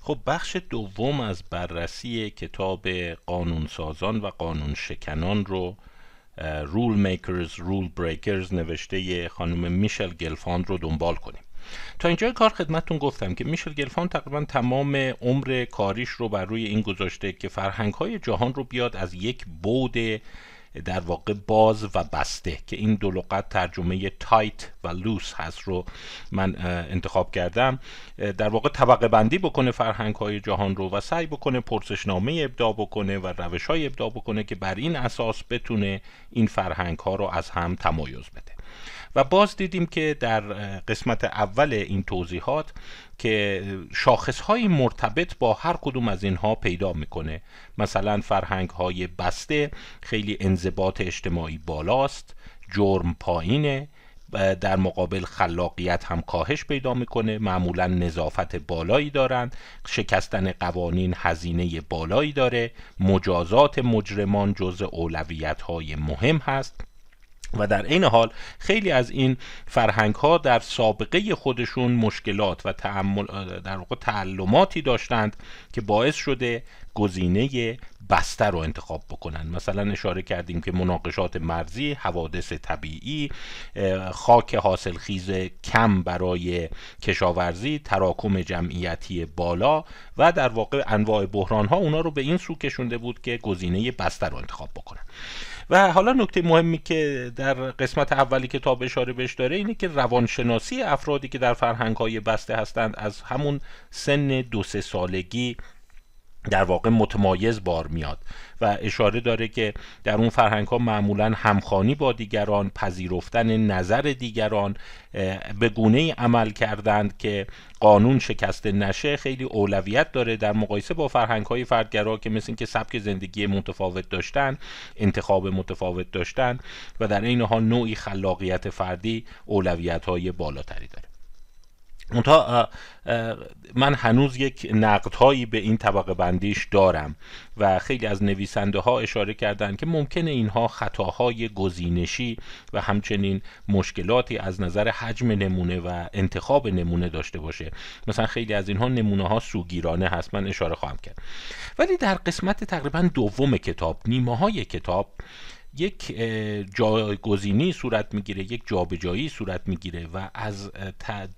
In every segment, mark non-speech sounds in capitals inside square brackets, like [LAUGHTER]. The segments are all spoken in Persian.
خب بخش دوم از بررسی کتاب قانونسازان و قانون شکنان رو Rule Makers Rule Breakers نوشته خانم میشل گلفاند رو دنبال کنیم. تا اینجا کار خدمتتون گفتم که میشل گلفاند تقریبا تمام عمر کاریش رو بر روی این گذاشته که فرهنگ های جهان رو بیاد از یک بعد در واقع باز و بسته که این دو لغت ترجمه tight و loose هست رو من انتخاب کردم در واقع طبقه بندی بکنه فرهنگ های جهان رو و سعی بکنه پرسشنامه ابدا بکنه و روش های ابدا بکنه که بر این اساس بتونه این فرهنگ ها رو از هم تمایز بده. و باز دیدیم که در قسمت اول این توضیحات که شاخص های مرتبط با هر کدوم از اینها پیدا می‌کنه. مثلا فرهنگ های بسته خیلی انضباط اجتماعی بالاست جرم پایینه در مقابل خلاقیت هم کاهش پیدا می‌کنه. معمولا نظافت بالایی دارند شکستن قوانین هزینه بالایی داره مجازات مجرمان جز اولویت های مهم هست. و در این حال خیلی از این فرهنگ ها در سابقه خودشون مشکلات و تعمل در واقع تعلماتی داشتند که باعث شده گزینه بسته رو انتخاب بکنن. مثلا اشاره کردیم که مناقشات مرزی حوادث طبیعی خاک حاصل خیز کم برای کشاورزی تراکم جمعیتی بالا و در واقع انواع بحران ها اونا رو به این سو کشونده بود که گزینه بسته رو انتخاب بکنن. و حالا نکته مهمی که در قسمت اولی کتاب اشاره بهش داره اینه که روانشناسی افرادی که در فرهنگ های بسته هستند از همون سن دو سه سالگی در واقع متمایز بار میاد و اشاره داره که در اون فرهنگ ها معمولا همخانی با دیگران پذیرفتن نظر دیگران به گونه ای عمل کردند که قانون شکسته نشه. خیلی اولویت داره در مقایسه با فرهنگ های فردگرا که مثل که سبک زندگی متفاوت داشتن انتخاب متفاوت داشتن و در این حال نوعی خلاقیت فردی اولویت های بالاتری داره. منتها من هنوز یک نقدهایی به این طبقه بندیش دارم و خیلی از نویسنده ها اشاره کردند که ممکنه اینها خطاهای گزینشی و همچنین مشکلاتی از نظر حجم نمونه و انتخاب نمونه داشته باشه. مثلا خیلی از اینها نمونه ها سوگیرانه هست. من اشاره خواهم کرد. ولی در قسمت تقریبا دوم کتاب نیمه های کتاب یک جایگزینی صورت می‌گیره یک جابجایی صورت می‌گیره و از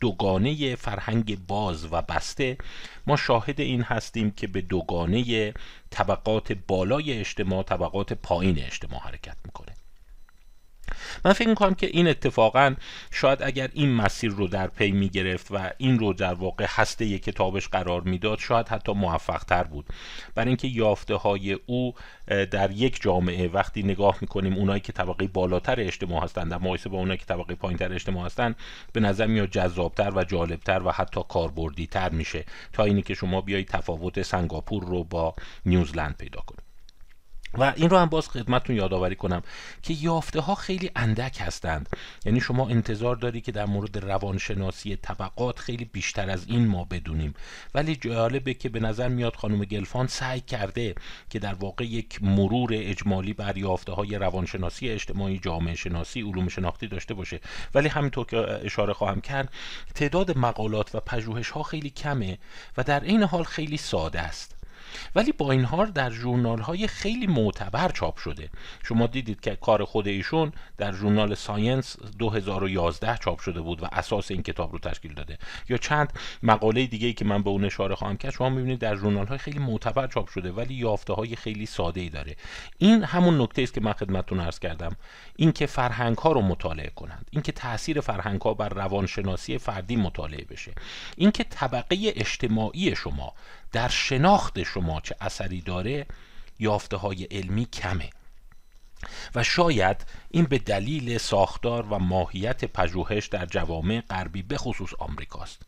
دوگانه فرهنگ باز و بسته ما شاهد این هستیم که به دوگانه طبقات بالای اجتماع طبقات پایین اجتماع حرکت می‌کنه. من فکر می‌کنم که این اتفاقا شاید اگر این مسیر رو در پی می‌گرفت و این رو در واقع هسته کتابش قرار می‌داد شاید حتی موفق تر بود. برای اینکه یافته های او در یک جامعه وقتی نگاه می‌کنیم اونایی که طبقه بالاتر اجتماع هستند در مقایسه با اونایی که طبقه پایینتر اجتماع هستند به نظر میاد جذابتر و جالبتر و حتی کاربردی تر میشه. تا اینی که شما بیایید تفاوت سنگاپور رو با نیوزلند پیدا کنید. و این رو هم باز خدمتتون یادآوری کنم که یافته ها خیلی اندک هستند. یعنی شما انتظار داری که در مورد روانشناسی طبقات خیلی بیشتر از این ما بدونیم. ولی جالبه که به نظر میاد خانم گلفان سعی کرده که در واقع یک مرور اجمالی بر یافته های روانشناسی اجتماعی جامعه شناسی علوم شناختی داشته باشه. ولی همینطور که اشاره خواهم کرد تعداد مقالات و پژوهش ها خیلی کمه و در این حال خیلی ساده است. ولی با این حال در ژورنال های خیلی معتبر چاپ شده. شما دیدید که کار خود ایشون در ژورنال ساینس 2011 چاپ شده بود و اساس این کتاب رو تشکیل داده. یا چند مقاله دیگه که من به اون اشاره خواهم کرد شما می‌بینید در ژورنال های خیلی معتبر چاپ شده ولی یافته های خیلی ساده ای داره. این همون نکته است که من خدمتتون عرض کردم. اینکه فرهنگ ها رو مطالعه کنند. اینکه تاثیر فرهنگ ها بر روانشناسی فردی مطالعه بشه. اینکه طبقه اجتماعی شما در شناخت شما چه اثری داره یافته های علمی کمه. و شاید این به دلیل ساختار و ماهیت پژوهش در جوامع غربی به خصوص آمریکاست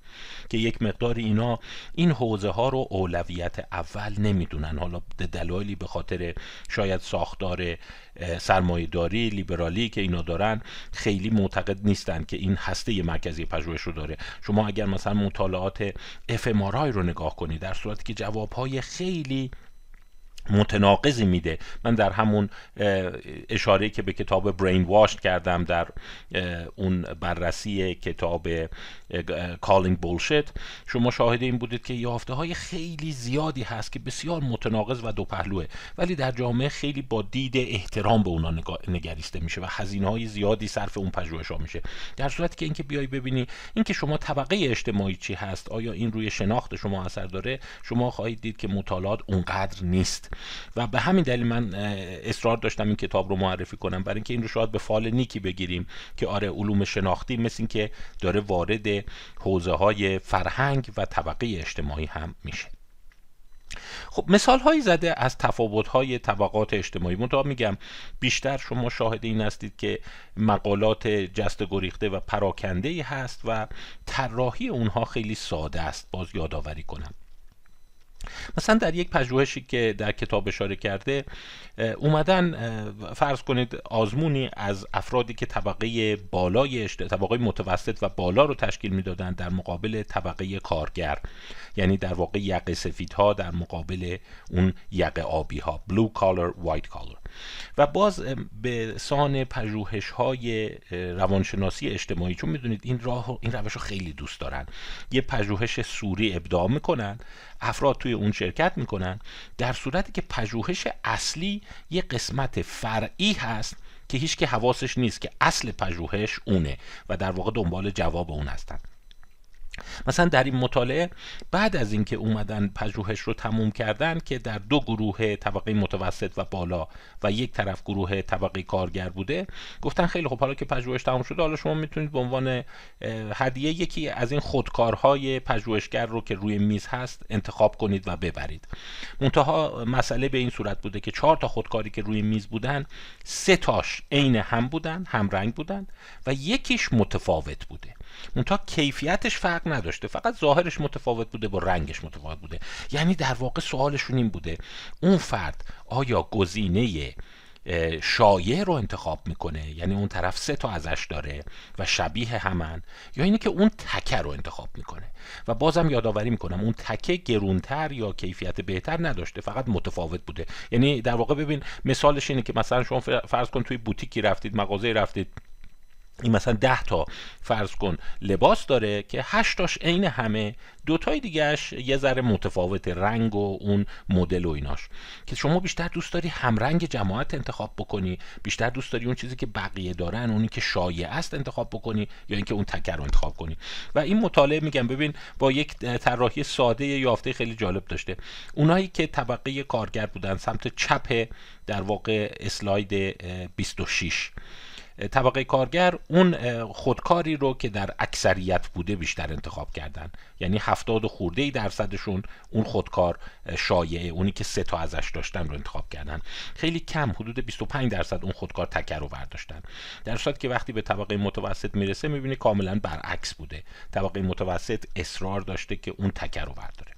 که یک مقدار اینا این حوزه ها رو اولویت اول نمی‌دونن. حالا دلایلی به خاطر شاید ساختار سرمایهداری لیبرالی که اینا دارن خیلی معتقد نیستن که این هسته مرکزی پژوهش رو داره. شما اگر مثلا مطالعات اف رو نگاه کنید در صورتی که جوابهای خیلی متناقضی میده. من در همون اشاره که به کتاب Brainwashed کردم در اون بررسی کتاب Calling Bullshit شما شاهد این بودید که یافته های خیلی زیادی هست که بسیار متناقض و دو پهلوه ولی در جامعه خیلی با دید احترام به اونا نگریسته میشه و هزینه های زیادی صرف اون پژوهش ها میشه. در صورتی که اینکه بیای ببینی اینکه شما طبقه اجتماعی چی هست آیا این روی شناخت شما اثر داره شما خواهید دید که مطالعات اونقدر نیست. و به همین دلیل من اصرار داشتم این کتاب رو معرفی کنم. برای اینکه این رو شاید به فال نیکی بگیریم که آره علوم شناختی مثل اینکه داره وارد حوزه های فرهنگ و طبقه اجتماعی هم میشه. خب مثال هایی زده از تفاوت های طبقات اجتماعی. منتها میگم بیشتر شما شاهد این هستید که مقالات جست گریخته و پراکنده ای هست و طراحی اونها خیلی ساده است. باز یادآوری کنم. مثلا در یک پژوهشی که در کتاب اشاره کرده اومدن فرض کنید آزمونی از افرادی که طبقه بالای طبقه متوسط و بالا رو تشکیل می‌دادند در مقابل طبقه کارگر. یعنی در واقع یقه سفیدها در مقابل اون یقه آبی ها blue collar white collar. و باز به سان پژوهش های روانشناسی اجتماعی چون می‌دونید این راه این روش رو خیلی دوست دارن. یه پژوهش سوری ابداع می‌کنن افراد توی اون شرکت می‌کنن در صورتی که پژوهش اصلی یه قسمت فرعی هست که هیچ که حواسش نیست که اصل پژوهش اونه و در واقع دنبال جواب اون هستن. مثلا در این مطالعه بعد از اینکه اومدن پژوهش رو تموم کردن که در دو گروه طبقه متوسط و بالا و یک طرف گروه طبقه کارگر بوده گفتن خیلی خب حالا که پژوهش تموم شده حالا شما می‌تونید به عنوان هدیه یکی از این خودکارهای پژوهشگر رو که روی میز هست انتخاب کنید و ببرید. منتها مسئله به این صورت بوده که چهار تا خودکاری که روی میز بودن سه تاش عین هم بودن هم رنگ بودن و یکیش متفاوت بوده. منتها کیفیتش فرق نداشته. فقط ظاهرش متفاوت بوده با رنگش متفاوت بوده. یعنی در واقع سوالشون این بوده. اون فرد آیا گزینه شایع رو انتخاب می‌کنه؟ یعنی اون طرف سه تا ازش داره و شبیه همن یا اینه که اون تکه رو انتخاب می‌کنه؟ و بازم یادآوری می‌کنم اون تکه گرونتر یا کیفیت بهتر نداشته فقط متفاوت بوده. یعنی در واقع ببین مثالش اینه که مثلا شما فرض کن توی بوتیکی رفتید مغازه رفتید این مثلا ده تا فرض کن لباس داره که هشتاش عین همه دوتای دیگهش یه ذره متفاوت رنگ و اون مدل و ایناش. که شما بیشتر دوست داری همرنگ جماعت انتخاب بکنی بیشتر دوست داری اون چیزی که بقیه دارن اونی که شایع است انتخاب بکنی یا اینکه اون تکر رو انتخاب کنی. و این مطالعه میگم ببین با یک طراحی ساده یافته خیلی جالب داشته. اونایی که طبقه کارگر بودن سمت چپ در واقع اسلاید 26 طبقه کارگر اون خودکاری رو که در اکثریت بوده بیشتر انتخاب کردن. یعنی هفتاد و خورده ای درصدشون اون خودکار شایعه اونی که سه تا ازش داشتن رو انتخاب کردن. خیلی کم حدود 25 درصد اون خودکار تکر رو برداشتن. در صورت که وقتی به طبقه متوسط می‌رسه می‌بینی کاملا برعکس بوده. طبقه متوسط اصرار داشته که اون تکر رو برداره.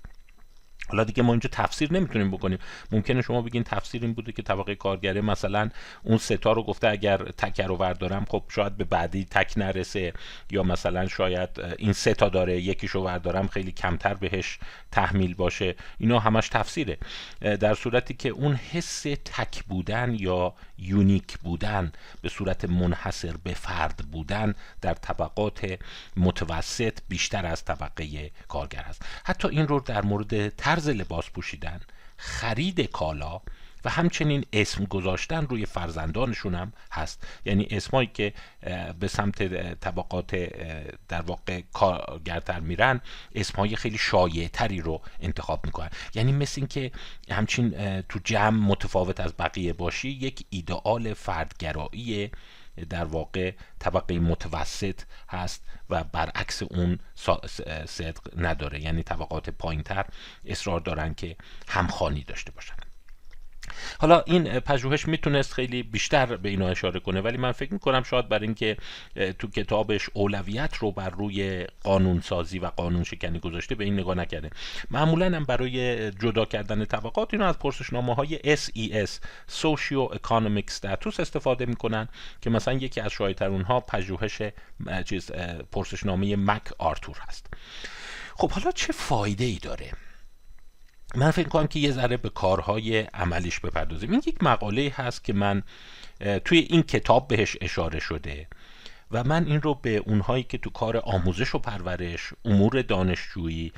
حالا دیگه ما اینجا تفسیر نمی‌تونیم بکنیم. ممکنه شما بگین تفسیر این بوده که طبقه کارگره مثلا اون ستا رو گفته اگر تک رو وردارم خب شاید به بعدی تک نرسه. یا مثلا شاید این ستا داره یکیشو وردارم خیلی کمتر بهش تحمیل باشه. اینا همش تفسیره. در صورتی که اون حس تک بودن یا یونیک بودن به صورت منحصر به فرد بودن در طبقات متوسط بیشتر از طبقه کارگر هست. حتی این رو در مورد طرز لباس پوشیدن خرید کالا و همچنین اسم گذاشتن روی فرزندانشون هم هست. یعنی اسمایی که به سمت طبقات در واقع کارگرتر میرن اسمهای خیلی شایع تری رو انتخاب می‌کنن. یعنی مثل این که همچین تو جمع متفاوت از بقیه باشی یک ایدئال فردگرایی در واقع طبقه متوسط هست و برعکس اون صدق نداره. یعنی طبقات پایینتر اصرار دارن که همخانی داشته باشن. حالا این پژوهش می‌تونست خیلی بیشتر به اینا اشاره کنه ولی من فکر می‌کنم شاید برای اینکه تو کتابش اولویت رو بر روی قانون سازی و قانون شکنی گذاشته به این نگاه نکرده. معمولا هم برای جدا کردن طبقات اینو از پرسشنامه های SES Socio Economic Status استفاده می‌کنن که مثلا یکی از شایع‌تر اونها پژوهش چیز پرسشنامه مک آرتور هست. خب حالا چه فایده ای داره؟ من فکر کنم که یه ذره به کارهای عملیش بپردازیم. این یک مقاله هست که من توی این کتاب بهش اشاره شده و من این رو به اونهایی که تو کار آموزش و پرورش امور دانشجویی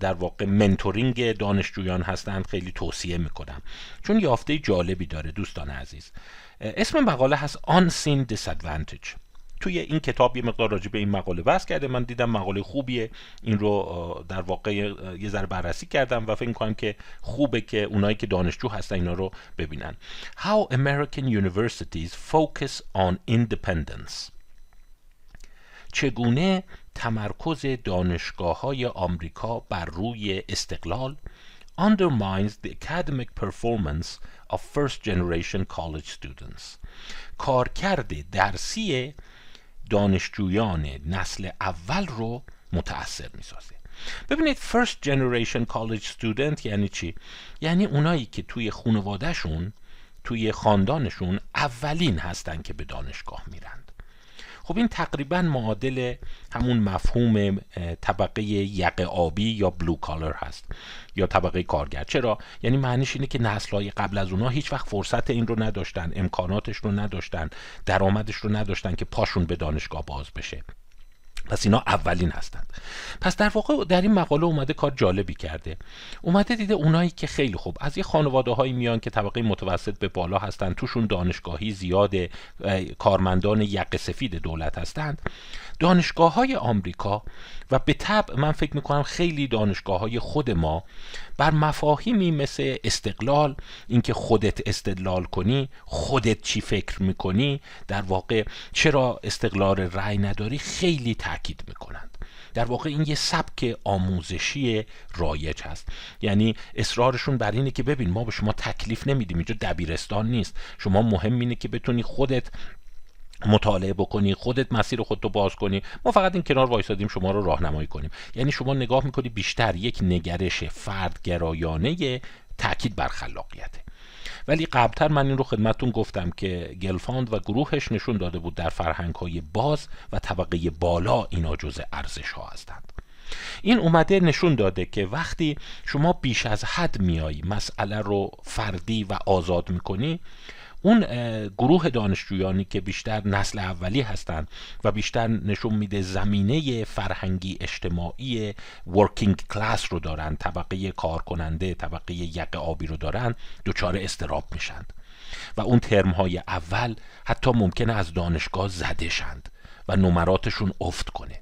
در واقع منتورینگ دانشجویان هستند خیلی توصیه می‌کنم. چون یافته جالبی داره دوستان عزیز. اسم مقاله هست Unseen Disadvantage توی این کتاب یه مقدار راجع به این مقاله بحث کرده. من دیدم مقاله خوبیه. این رو در واقع یه ذره بررسی کردم و فکر می‌کنم که خوبه که اونایی که دانشجو هستن اینا رو ببینن. How American Universities Focus on Independence. چگونه تمرکز دانشگاه های آمریکا بر روی استقلال undermines the academic performance of first generation college students. کارکرد درسی دانشجویان نسل اول رو متاثر می‌سازه. ببینید first generation college student یعنی چی؟ یعنی اونایی که توی خانوادهشون توی خاندانشون اولین هستن که به دانشگاه میرن خب این تقریبا معادل همون مفهوم طبقه یق آبی یا بلو کالر هست یا طبقه کارگر. چرا؟ یعنی معنیش اینه که نسلهای قبل از اونها هیچ وقت فرصت این رو نداشتن امکاناتش رو نداشتن درآمدش رو نداشتن که پاشون به دانشگاه باز بشه. پس اینا اولین هستند. پس در واقع در این مقاله اومده کار جالبی کرده. اومده دیده اونایی که خیلی خوب از یه خانواده هایی میان که طبقه متوسط به بالا هستند توشون دانشگاهی زیاد کارمندان یق سفید دولت هستند. دانشگاه های آمریکا و به طب من فکر می‌کنم خیلی دانشگاه های خود ما بر مفاهیمی مثل استقلال اینکه خودت استدلال کنی خودت چی فکر می‌کنی در واقع چرا استقلال رأی نداری خیلی تاکید می‌کنند. در واقع این یه سبک آموزشی رایج هست. یعنی اصرارشون بر اینه که ببین ما به شما تکلیف نمیدیم اینجا دبیرستان نیست. شما مهم اینه که بتونی خودت مطالعه بکنی خودت مسیر خودتو باز کنی. ما فقط این کنار وایسادیم شما رو راهنمایی کنیم. یعنی شما نگاه می‌کنی بیشتر یک نگرش فردگرایانه تاکید بر خلاقیته. ولی قبلتر من این رو خدمتون گفتم که گلفاند و گروهش نشون داده بود در فرهنگ های باز و طبقه بالا اینا جز ارزش ها هستند. این اومده نشون داده که وقتی شما بیش از حد میایی مسئله رو فردی و آزاد می‌کنی اون گروه دانشجویانی که بیشتر نسل اولی هستند و بیشتر نشون میده زمینه فرهنگی اجتماعی ورکینگ کلاس رو دارن طبقه کار کننده طبقه یق آبی رو دارن دچار استراب میشن. و اون ترم های اول حتی ممکنه از دانشگاه زده شند و نمراتشون افت کنه.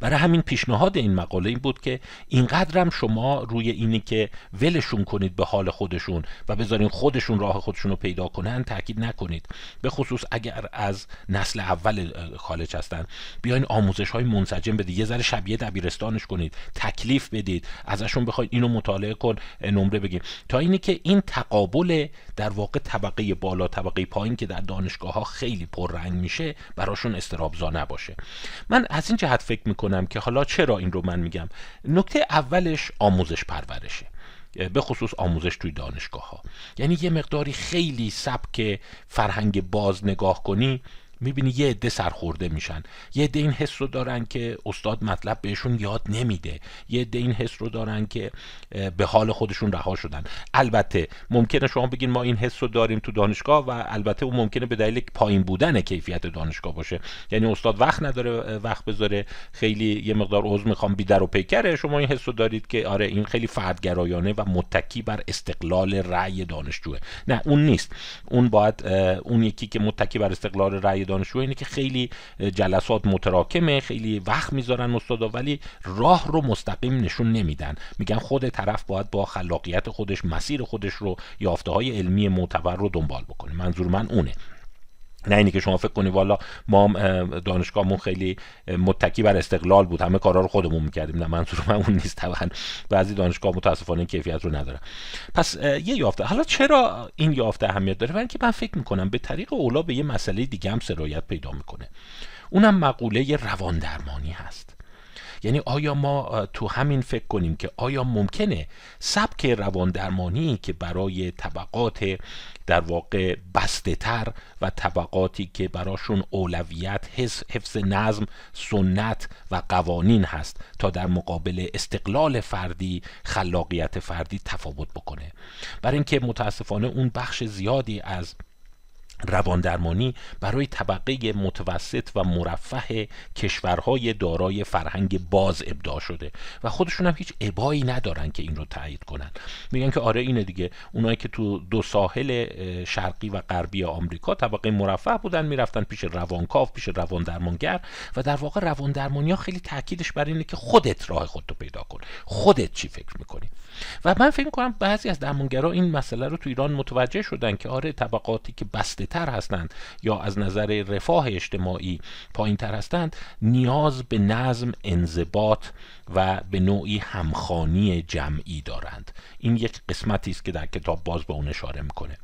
برای همین پیشنهاد این مقاله این بود که اینقدرم شما روی اینی که ولشون کنید به حال خودشون و بذارین خودشون راه خودشون رو پیدا کنن تاکید نکنید. به خصوص اگر از نسل اول خالج هستن بیاین آموزش های منسجم بدید یه ذره شبیه دبیرستانش کنید تکلیف بدید ازشون بخواید اینو مطالعه کن نمره بگیم تا اینی که این تقابل در واقع طبقه بالا طبقه پایین که در دانشگاه ها خیلی پررنگ میشه براشون استرابزا نباشه. من از این جهت فکر می‌کنم که حالا چرا این رو من میگم؟ نکته اولش آموزش پرورشه. به خصوص آموزش توی دانشگاه ها یعنی یه مقداری خیلی سبک فرهنگ باز نگاه کنی می‌بینی یه عده سرخورده میشن. یه عده این حس رو دارن که استاد مطلب بهشون یاد نمیده. یه عده این حس رو دارن که به حال خودشون رها شدن. البته ممکنه شما بگین ما این حس رو داریم تو دانشگاه و البته اون ممکنه به دلیل پایین بودن کیفیت دانشگاه باشه. یعنی استاد وقت نداره وقت بذاره. خیلی یه مقدار عضو می‌خوام بیدر و پیکره. شما این حس رو دارید که آره این خیلی فردگرایانه و متکی بر استقلال رأی دانشجوه. نه اون نیست. اون باید اون یکی که متکی بر استقلال رأی دانشجو اینه که خیلی جلسات متراکمه خیلی وقت می‌ذارن استادا ولی راه رو مستقیم نشون نمیدن. میگن خود طرف باید با خلاقیت خودش مسیر خودش رو یافته های علمی معتبر رو دنبال بکنه. منظور من اونه. نه اینی که شما فکر کنی والا ما دانشگاهمون خیلی متکی بر استقلال بود. همه کارا رو خودمون می‌کردیم. نه منظور من اون [LAUGHS] نیست طبعا. بعضی دانشگاه متاسفانه این کیفیت رو نداره پس یه یافته. حالا چرا این یافته اهمیت داره؟ برای که من فکر می‌کنم به طریق اولا به یه مسئله دیگه هم سرایت پیدا می‌کنه. اونم مقوله روان درمانی هست. یعنی آیا ما تو همین فکر کنیم که آیا ممکنه سبک روان درمانی که برای طبقات در واقع بسته تر و طبقاتی که براشون اولویت حفظ نظم سنت و قوانین هست تا در مقابل استقلال فردی خلاقیت فردی تفاوت بکنه؟ برای اینکه متاسفانه اون بخش زیادی از رواندرمانی برای طبقه متوسط و مرفه کشورهای دارای فرهنگ باز ابداع شده و خودشون هم هیچ ابایی ندارن که این رو تایید کنن. میگن که آره اینه دیگه. اونایی که تو دو ساحل شرقی و غربی آمریکا طبقه مرفه بودن می‌رفتن پیش روانکاو پیش رواندرمانگر و در واقع رواندرمانی ها خیلی تاکیدش بر اینه که خودت راه خودتو پیدا کن. خودت چی فکر می‌کنی؟ و من فکر کنم بعضی از درمانگرا این مسئله رو تو ایران متوجه شدن که آره طبقاتی که بسته تر هستند یا از نظر رفاه اجتماعی پایین تر هستند نیاز به نظم انضباط و به نوعی همخانی جمعی دارند. این یک قسمتی است که در کتاب باز به اون اشاره می‌کنه.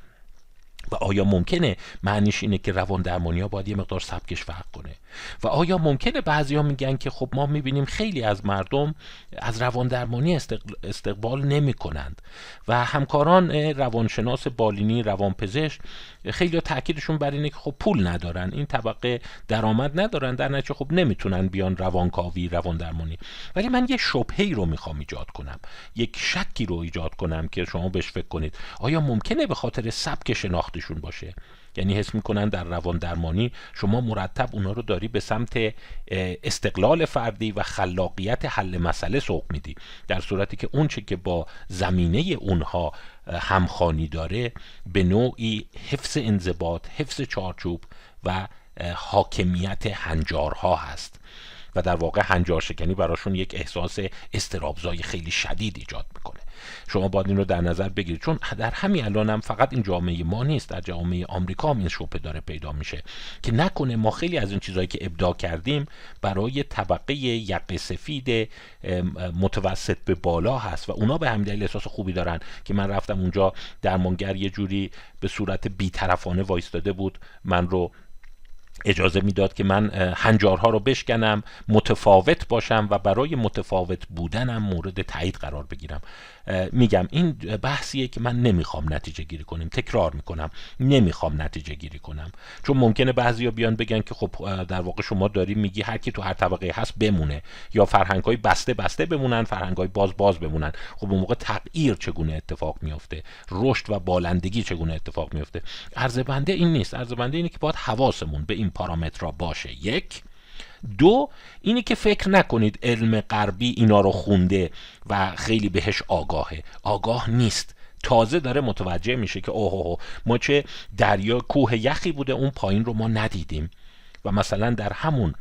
و آیا ممکنه؟ معنیش اینه که روان درمانی ها باید یه مقدار سبکش فرق کنه. و آیا ممکنه بعضی ها میگن که خب ما می‌بینیم خیلی از مردم از روان درمانی استقبال نمی کنند و همکاران روانشناس بالینی روانپزشک خیلی تاکیدشون بر اینه که خب پول ندارن این طبقه درآمد ندارن در نتیجه خب نمی‌تونن بیان روانکاوی روان درمانی ولی من یه شبهه رو می‌خوام ایجاد کنم یک شکی رو ایجاد کنم که شما بهش فکر کنید. آیا ممکنه به خاطر سبک شناختشون باشه؟ یعنی حس می‌کنن در روان درمانی شما مرتب اونا رو داری به سمت استقلال فردی و خلاقیت حل مسئله سوق میدی. در صورتی که اونچه که با زمینه اونها همخانی داره به نوعی حفظ انضباط حفظ چارچوب و حاکمیت هنجارها هست و در واقع هنجار شکنی براشون یک احساس استرابزای خیلی شدید ایجاد می‌کنه. شما باید این رو در نظر بگیرید. چون در همین الان هم فقط این جامعه ما نیست در جامعه آمریکا هم این شبه داره پیدا میشه که نکنه ما خیلی از این چیزهایی که ابداع کردیم برای طبقه یقه سفید متوسط به بالا هست و اونا به همین دلیل احساس خوبی دارن که من رفتم اونجا درمانگر یه جوری به صورت بیطرفانه وایستاده بود. من رو اجازه می‌داد که من هنجارها رو بشکنم متفاوت باشم و برای متفاوت بودنم مورد تایید قرار بگیرم. میگم. این بحثیه که من نمی‌خوام نتیجه گیری کنیم. تکرار می‌کنم. نمی‌خوام نتیجه گیری کنم. چون ممکنه بعضیا بیان بگن که خب در واقع شما داری میگی هر کی تو هر طبقه هست بمونه. یا فرهنگ های بسته بسته بمونن فرهنگ های باز باز بمونن. خب اون موقع تغییر چگونه اتفاق میافته؟ رشد و بالندگی چگونه اتفاق میافته؟ عرض بنده این نیست. عرض بنده اینه که باید حواسمون به این پارامترها باشه. یک دو اینی که فکر نکنید علم غربی اینا رو خونده و خیلی بهش آگاهه. آگاه نیست. تازه داره متوجه میشه که اوه, اوه ما چه دریا کوه یخی بوده اون پایین رو ما ندیدیم. و مثلا در همون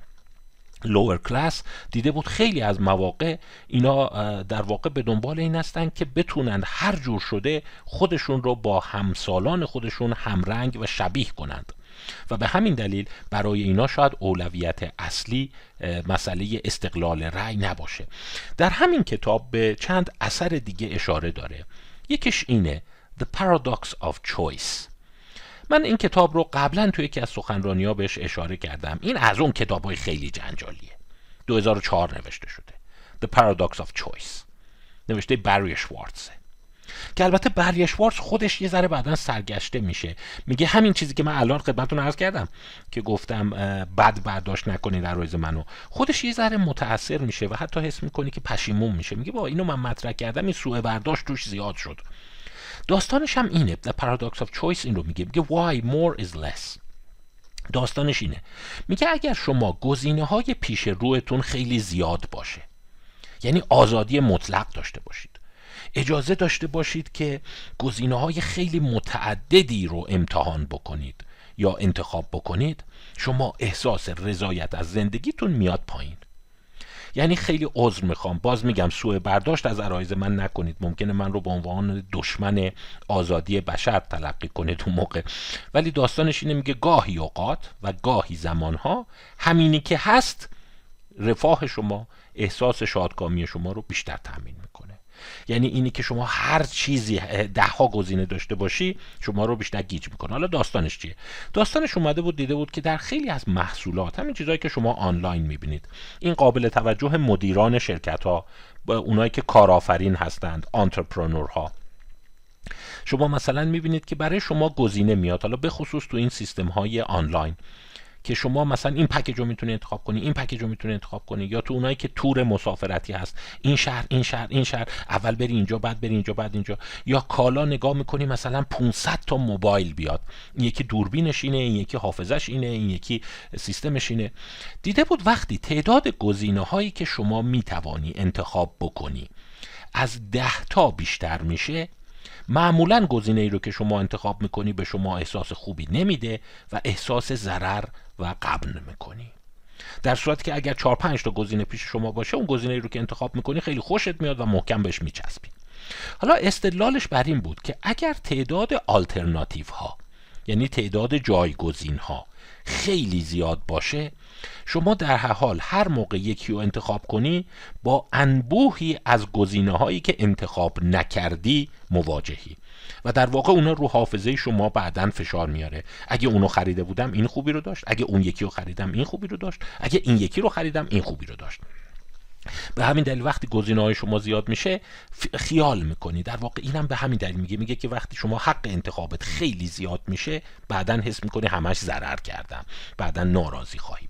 لوور کلاس دیده بود خیلی از مواقع اینا در واقع به دنبال این هستن که بتونن هر جور شده خودشون رو با همسالان خودشون همرنگ و شبیه کنند. و به همین دلیل برای اینا شاید اولویت اصلی مسئله استقلال رأی نباشه. در همین کتاب به چند اثر دیگه اشاره داره. یکیش اینه The Paradox of Choice. من این کتاب رو قبلا توی یکی از سخنرانی ها بهش اشاره کردم. این از اون کتاب های خیلی جنجالیه. 2004 نوشته شده. The Paradox of Choice. نوشته بری شوارتزه. که البته بریشوارز خودش یه ذره بعدا سرگشته میشه. میگه همین چیزی که من الان خدمتتون عرض کردم که گفتم بد برداشت نکنید روز منو. خودش یه ذره متاثر میشه و حتی حس می‌کنی که پشیمون میشه. میگه با اینو من مطرح کردم این سوء برداشت توش زیاد شد. داستانش هم اینه. The Paradox of Choice این رو میگه. میگه why more is less. داستانش اینه. میگه اگر شما گزینه های پیش رویتون خیلی زیاد باشه یعنی آزادی مطلق داشته باشید اجازه داشته باشید که گزینه های خیلی متعددی رو امتحان بکنید یا انتخاب بکنید. شما احساس رضایت از زندگیتون میاد پایین. یعنی خیلی عذر می‌خوام. باز میگم سوء برداشت از عرایز من نکنید. ممکنه من رو به عنوان دشمن آزادی بشر تلقی کنید اون موقع. ولی داستانش اینه میگه گاهی اوقات و گاهی زمانها همینی که هست رفاه شما احساس شادکامی شما رو بیشتر تامین یعنی اینی که شما هر چیزی ده ها گزینه داشته باشی شما رو بیشتر گیج می‌کنه. حالا داستانش چیه؟ داستانش اومده بود دیده بود که در خیلی از محصولات همین چیزهایی که شما آنلاین می‌بینید این قابل توجه مدیران شرکت ها اونایی که کارآفرین هستند ها شما مثلا می‌بینید که برای شما گزینه میاد حالا به خصوص تو این سیستم های آنلاین. که شما مثلا این پکیج رو می‌تونی انتخاب کنی این پکیج رو می‌تونی انتخاب کنی یا تو اونایی که تور مسافرتی هست این شهر این شهر این شهر اول بری اینجا بعد بری اینجا بعد اینجا. یا کالا نگاه می‌کنی مثلا 500 تا موبایل بیاد. این یکی دوربینش اینه این یکی حافظش اینه این یکی سیستمش اینه. دیده بود وقتی تعداد گزینه هایی که شما می‌توانی انتخاب بکنی از ده تا بیشتر میشه معمولا گزینه ای رو که شما انتخاب می‌کنی به شما احساس خوبی نمیده و احساس ضرر و قبل می‌کنی. در صورتی که اگر 4 5 تا گزینه پیش شما باشه اون گزینه رو که انتخاب می‌کنی خیلی خوشت میاد و محکم بهش میچسبی. حالا استدلالش بر این بود که اگر تعداد آلترناتیو ها یعنی تعداد جایگزین ها خیلی زیاد باشه شما در هر حال هر موقع یکی رو انتخاب کنی با انبوهی از گزینه هایی که انتخاب نکردی مواجهی. و در واقع اونا رو حافظه شما بعدا فشار میاره. اگه اونو خریده بودم این خوبی رو داشت. اگه اون یکی رو خریدم این خوبی رو داشت. اگه این یکی رو خریدم این خوبی رو داشت. به همین دلیل وقتی گزینه های شما زیاد میشه خیال می‌کنی. در واقع اینم به همین دلیل میگه. میگه که وقتی شما حق انتخابت خیلی زیاد میشه بعدا حس می‌کنی همش ضرر کردم. بعدا ناراضی خواهی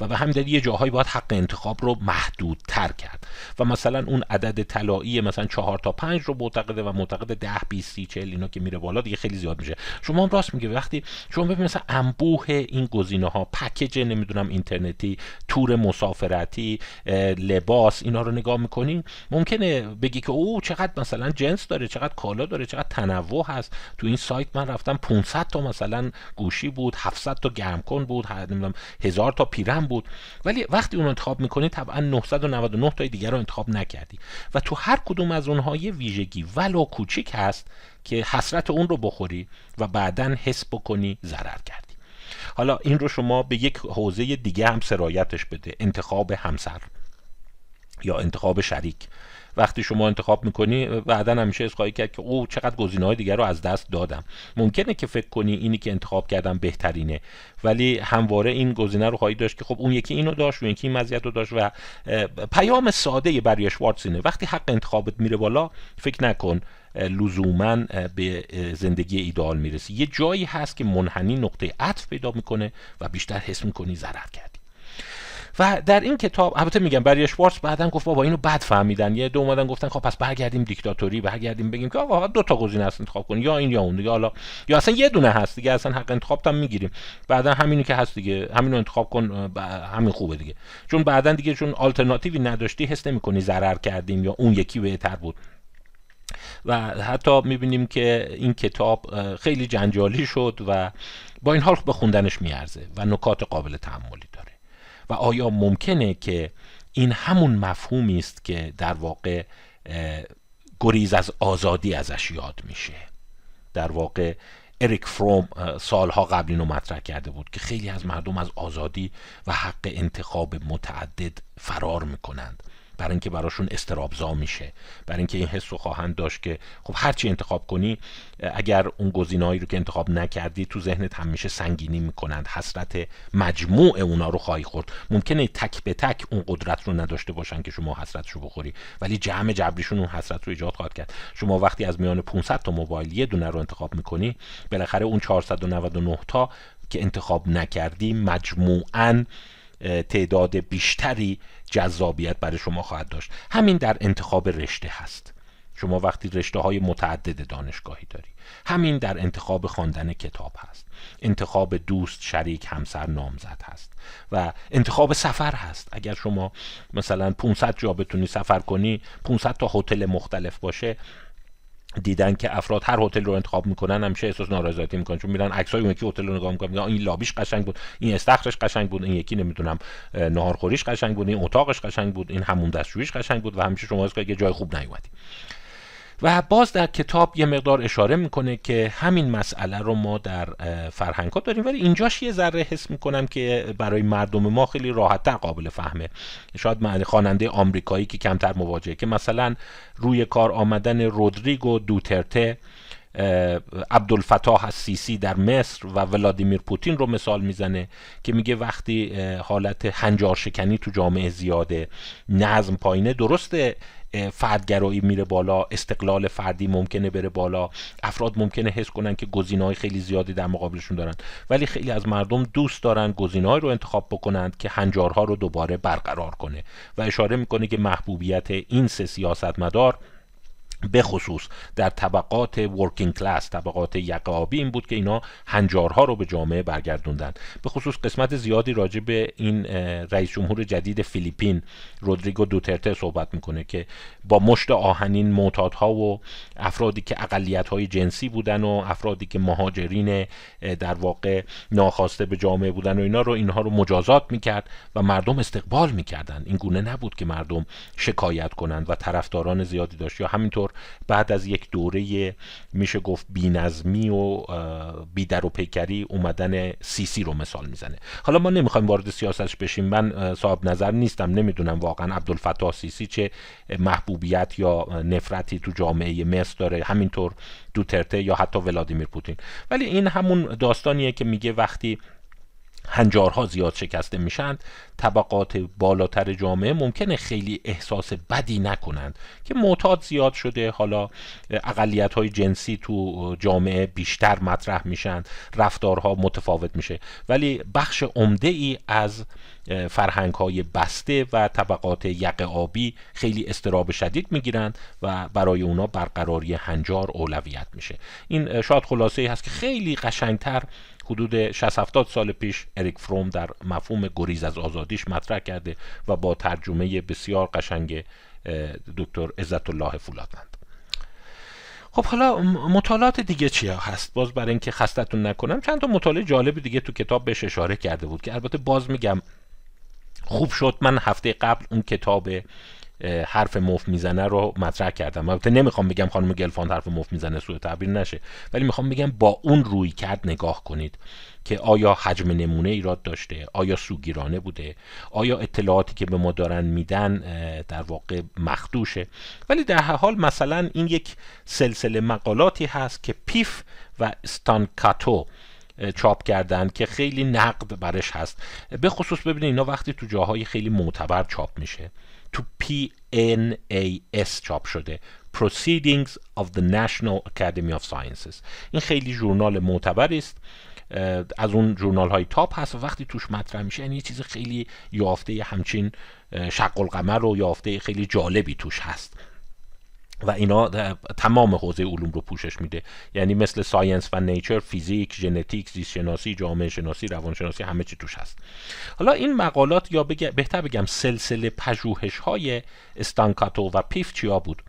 و به همین دلیل یه جاهایی باید حق انتخاب رو محدود تر کرد. و مثلا اون عدد طلایی مثلا چهار تا پنج رو معتقده و معتقد ده 20 30 40 اینا که میره بالا دیگه خیلی زیاد میشه. شما هم راست میگه وقتی شما ببینید مثلا انبوه این گزینه ها پکیج نمی‌دونم اینترنتی تور مسافرتی لباس اینا رو نگاه می‌کنین ممکنه بگی که او چقدر مثلا جنس داره چقدر کالا داره چقدر تنوع هست. تو این سایت من رفتم 500 تا مثلا گوشی بود 700 تا گرم کن بود نمی‌دونم هزار تا پیرن بود. ولی وقتی اون انتخاب می‌کنی طبعا 999 تای دیگر رو انتخاب نکردی. و تو هر کدوم از اونها یه ویژگی ولو کوچیک هست که حسرت اون رو بخوری و بعدا حس بکنی ضرر کردی. حالا این رو شما به یک حوزه دیگه هم سرایتش بده. انتخاب همسر یا انتخاب شریک. وقتی شما انتخاب می‌کنی بعدا همیشه خواهی کرد که او چقدر گزینه های دیگر رو از دست دادم. ممکنه که فکر کنی اینی که انتخاب کردم بهترینه ولی همواره این گزینه رو خواهی داشت که خب اون یکی اینو داشت و یکی این مزیت رو داشت و پیام ساده برای اینه وقتی حق انتخابت میره بالا فکر نکن لزوما به زندگی ایدال می‌رسی. یه جایی هست که منحنی نقطه عطف پیدا می‌کنه و بیشتر حس می‌کنی ضرر کردی و در این کتاب البته میگم برای اشوارتز بعدا گفت بابا اینو بد فهمیدن. یه دو اومدن گفتن خب پس برگردیم دیکتاتوری برگردیم بگیم که آقا دو تا گزینه هست انتخاب کن یا این یا اون دیگه. حالا یا اصلا یه دونه هست دیگه اصلا حق انتخاب هم می‌گیریم. بعدا همینی که هست دیگه همینو انتخاب کن همین خوبه دیگه. چون بعدا دیگه چون آلترناتیوی نداشتی حس نمی‌کنی ضرر کردیم یا اون یکی بهتر بود. و حتی می‌بینیم که این کتاب خیلی جنجالی شد و با این حال به خوندنش میارزه و نکات قابل تحملی. و آیا ممکنه که این همون مفهومی است که در واقع گریز از آزادی ازش یاد میشه؟ در واقع اریک فروم سالها قبل اینو مطرح کرده بود که خیلی از مردم از آزادی و حق انتخاب متعدد فرار می‌کنند. برای اینکه براشون استرابزا میشه برای اینکه این حس رو خواهند داشت که خب هرچی انتخاب کنی اگر اون گزینه‌ای رو که انتخاب نکردی تو ذهنت همیشه سنگینی می‌کنند حسرت مجموع اونا رو خواهی خورد. ممکنه تک به تک اون قدرت رو نداشته باشن که شما حسرتش رو بخوری ولی جمع جبریشون اون حسرت رو ایجاد خواهد کرد. شما وقتی از میان 500 تا موبایل یه دونه رو انتخاب می‌کنی بالاخره اون 499 تا که انتخاب نکردی مجموعاً تعداد بیشتری جذابیت برای شما خواهد داشت. همین در انتخاب رشته هست. شما وقتی رشته های متعدد دانشگاهی داری همین در انتخاب خواندن کتاب هست. انتخاب دوست شریک همسر نامزد هست. و انتخاب سفر هست. اگر شما مثلا 500 جا بتونی سفر کنی 500 تا هتل مختلف باشه دیدن که افراد هر هتل رو انتخاب می‌کنن همیشه احساس نارضایتی می‌کنن. چون میرن عکسای اون یکی هتل رو نگاه می‌کنن این لابیش قشنگ بود این استخرش قشنگ بود این یکی نمی‌دونم ناهارخوریش قشنگ بود این اتاقش قشنگ بود این همون دستشویش قشنگ بود و همیشه شما که یه جای خوب نیومدی. و باز در کتاب یه مقدار اشاره می‌کنه که همین مسئله رو ما در فرهنگ ها داریم. ولی اینجاش یه ذره حس می‌کنم که برای مردم ما خیلی راحتتر قابل فهمه. شاید خواننده آمریکایی که کمتر مواجهه که مثلا روی کار آمدن رودریگو دوترته عبدالفتاح السیسی در مصر و ولادیمیر پوتین رو مثال می‌زنه که میگه وقتی حالت هنجار شکنی تو جامعه زیاده نظم پایینه درسته فردگرایی میره بالا استقلال فردی ممکنه بره بالا افراد ممکنه حس کنن که گزینه‌های خیلی زیادی در مقابلشون دارن. ولی خیلی از مردم دوست دارن گزینه‌های رو انتخاب بکنند که هنجارها رو دوباره برقرار کنه. و اشاره می‌کنه که محبوبیت این سه سیاستمدار به خصوص در طبقات ورکینگ کلاس طبقات یقابی این بود که اینا هنجارها رو به جامعه برگردوندن. به خصوص قسمت زیادی راجع به این رئیس جمهور جدید فیلیپین رودریگو دوترته صحبت می‌کنه که با مشت آهنین معتادها و افرادی که اقلیت های جنسی بودن و افرادی که مهاجرین در واقع ناخواسته به جامعه بودن و اینا رو اینها رو مجازات می‌کرد و مردم استقبال می‌کردن. این گونه نبود که مردم شکایت کنند و طرفداران زیادی داشت یا همینطور بعد از یک دوره میشه گفت بینظمی و بیدر و پیکری اومدن سیسی رو مثال می‌زنه. حالا ما نمی‌خوایم وارد سیاستش بشیم. من صاحب نظر نیستم. نمی‌دونم واقعا عبدالفتاح سیسی چه محبوبیت یا نفرتی تو جامعه مصر داره. همینطور دوترته یا حتی ولادیمیر پوتین. ولی این همون داستانیه که میگه وقتی هنجارها زیاد شکسته میشن طبقات بالاتر جامعه ممکنه خیلی احساس بدی نکنند که معتاد زیاد شده. حالا اقلیت های جنسی تو جامعه بیشتر مطرح میشن رفتارها متفاوت میشه. ولی بخش عمده ای از فرهنگ های بسته و طبقات یق آبی خیلی استراب شدید می‌گیرند و برای اونا برقراری هنجار اولویت میشه. این شاید خلاصه ای هست که خیلی قشنگتر حدود 60 70 سال پیش اریک فروم در مفهوم گریز از آزادیش مطرح کرده و با ترجمه بسیار قشنگ دکتر عزت الله فولادمند خب حالا مطالعات دیگه چیا هست؟ باز برای اینکه خستتون نکنم چند تا مطالعه جالب دیگه تو کتاب بهش اشاره کرده بود که البته باز میگم خوب شد. من هفته قبل اون کتاب حرف مف می‌زنه رو مطرح کردم. البته نمی‌خوام بگم خانم گلفاند حرف مف می‌زنه سوء تعبیر نشه. ولی می‌خوام بگم با اون روی کرد نگاه کنید که آیا حجم نمونه ایراد داشته آیا سوگیرانه بوده آیا اطلاعاتی که به ما دارن میدن در واقع مخدوشه. ولی در حال مثلا این یک سلسله مقالاتی هست که پیف و استانکاتو چاپ کردن که خیلی نقد برش هست. به خصوص ببینید اینا وقتی تو جاهای خیلی معتبر چاپ میشه. تو PNAS چاپ شده. Proceedings of the National Academy of Sciences. این خیلی ژورنال معتبری است. از اون ژورنال های تاپ هست و وقتی توش مطرح میشه یعنی یه چیز خیلی یافته همچین شق القمر رو یافته خیلی جالبی توش هست. و اینا تمام حوزه علوم رو پوشش میده. یعنی مثل Science و Nature فیزیک ژنتیک زیست شناسی جامعه شناسی روان شناسی همه چی توش هست. حالا این مقالات یا بهتر بگم سلسله پژوهش های Stancato و Piff چیا بود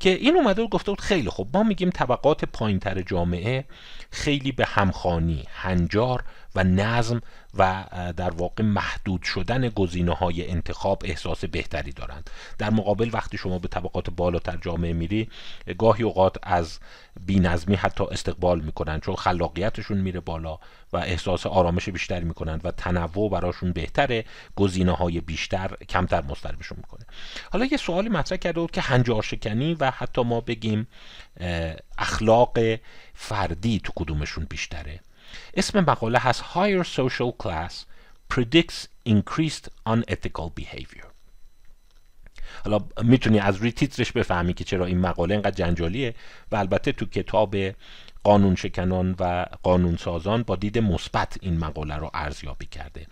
که این اومده و گفته بود خیلی خوب. ما میگیم طبقات پایینتر جامعه خیلی به همخوانی هنجار و نظم و در واقع محدود شدن گزینه های انتخاب احساس بهتری دارند. در مقابل وقتی شما به طبقات بالاتر جامعه میری گاهی اوقات از بینظمی حتی استقبال می‌کنن چون خلاقیتشون میره بالا و احساس آرامش بیشتری می‌کنند و تنوع براشون بهتره گزینه های بیشتر کمتر مستربشون می‌کنه. حالا یه سوالی مطرح کرده بود که هنجار شکنی و حتی ما بگیم اخلاق فردی تو کدومشون بیشتره. اسم مقاله هست Higher Social Class Predicts Increased Unethical Behavior. حالا می‌تونی از روی تیترش بفهمی که چرا این مقاله اینقدر جنجالیه و البته تو کتاب قانون شکنان و قانون سازان با دید مثبت این مقاله رو ارزیابی کرده.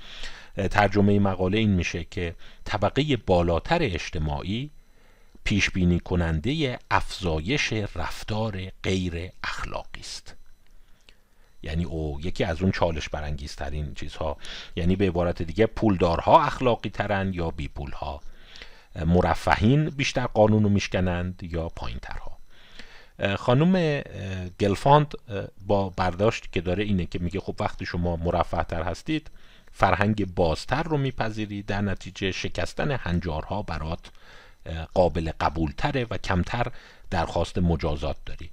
ترجمه مقاله این میشه که طبقه بالاتر اجتماعی پیش بینی کننده افزایش رفتار غیر اخلاقی است. یعنی او یکی از اون چالش برانگیزترین چیزها. یعنی به عبارت دیگه پولدارها اخلاقی ترن یا بی پولها. مرفهین بیشتر قانون رو میشکنند یا پایین ترها خانم گلفاند با برداشتی که داره اینه که میگه خب وقتی شما مرفه تر هستید فرهنگ بازتر رو میپذیرید در نتیجه شکستن هنجارها برات قابل قبول تره و کمتر درخواست مجازات داری.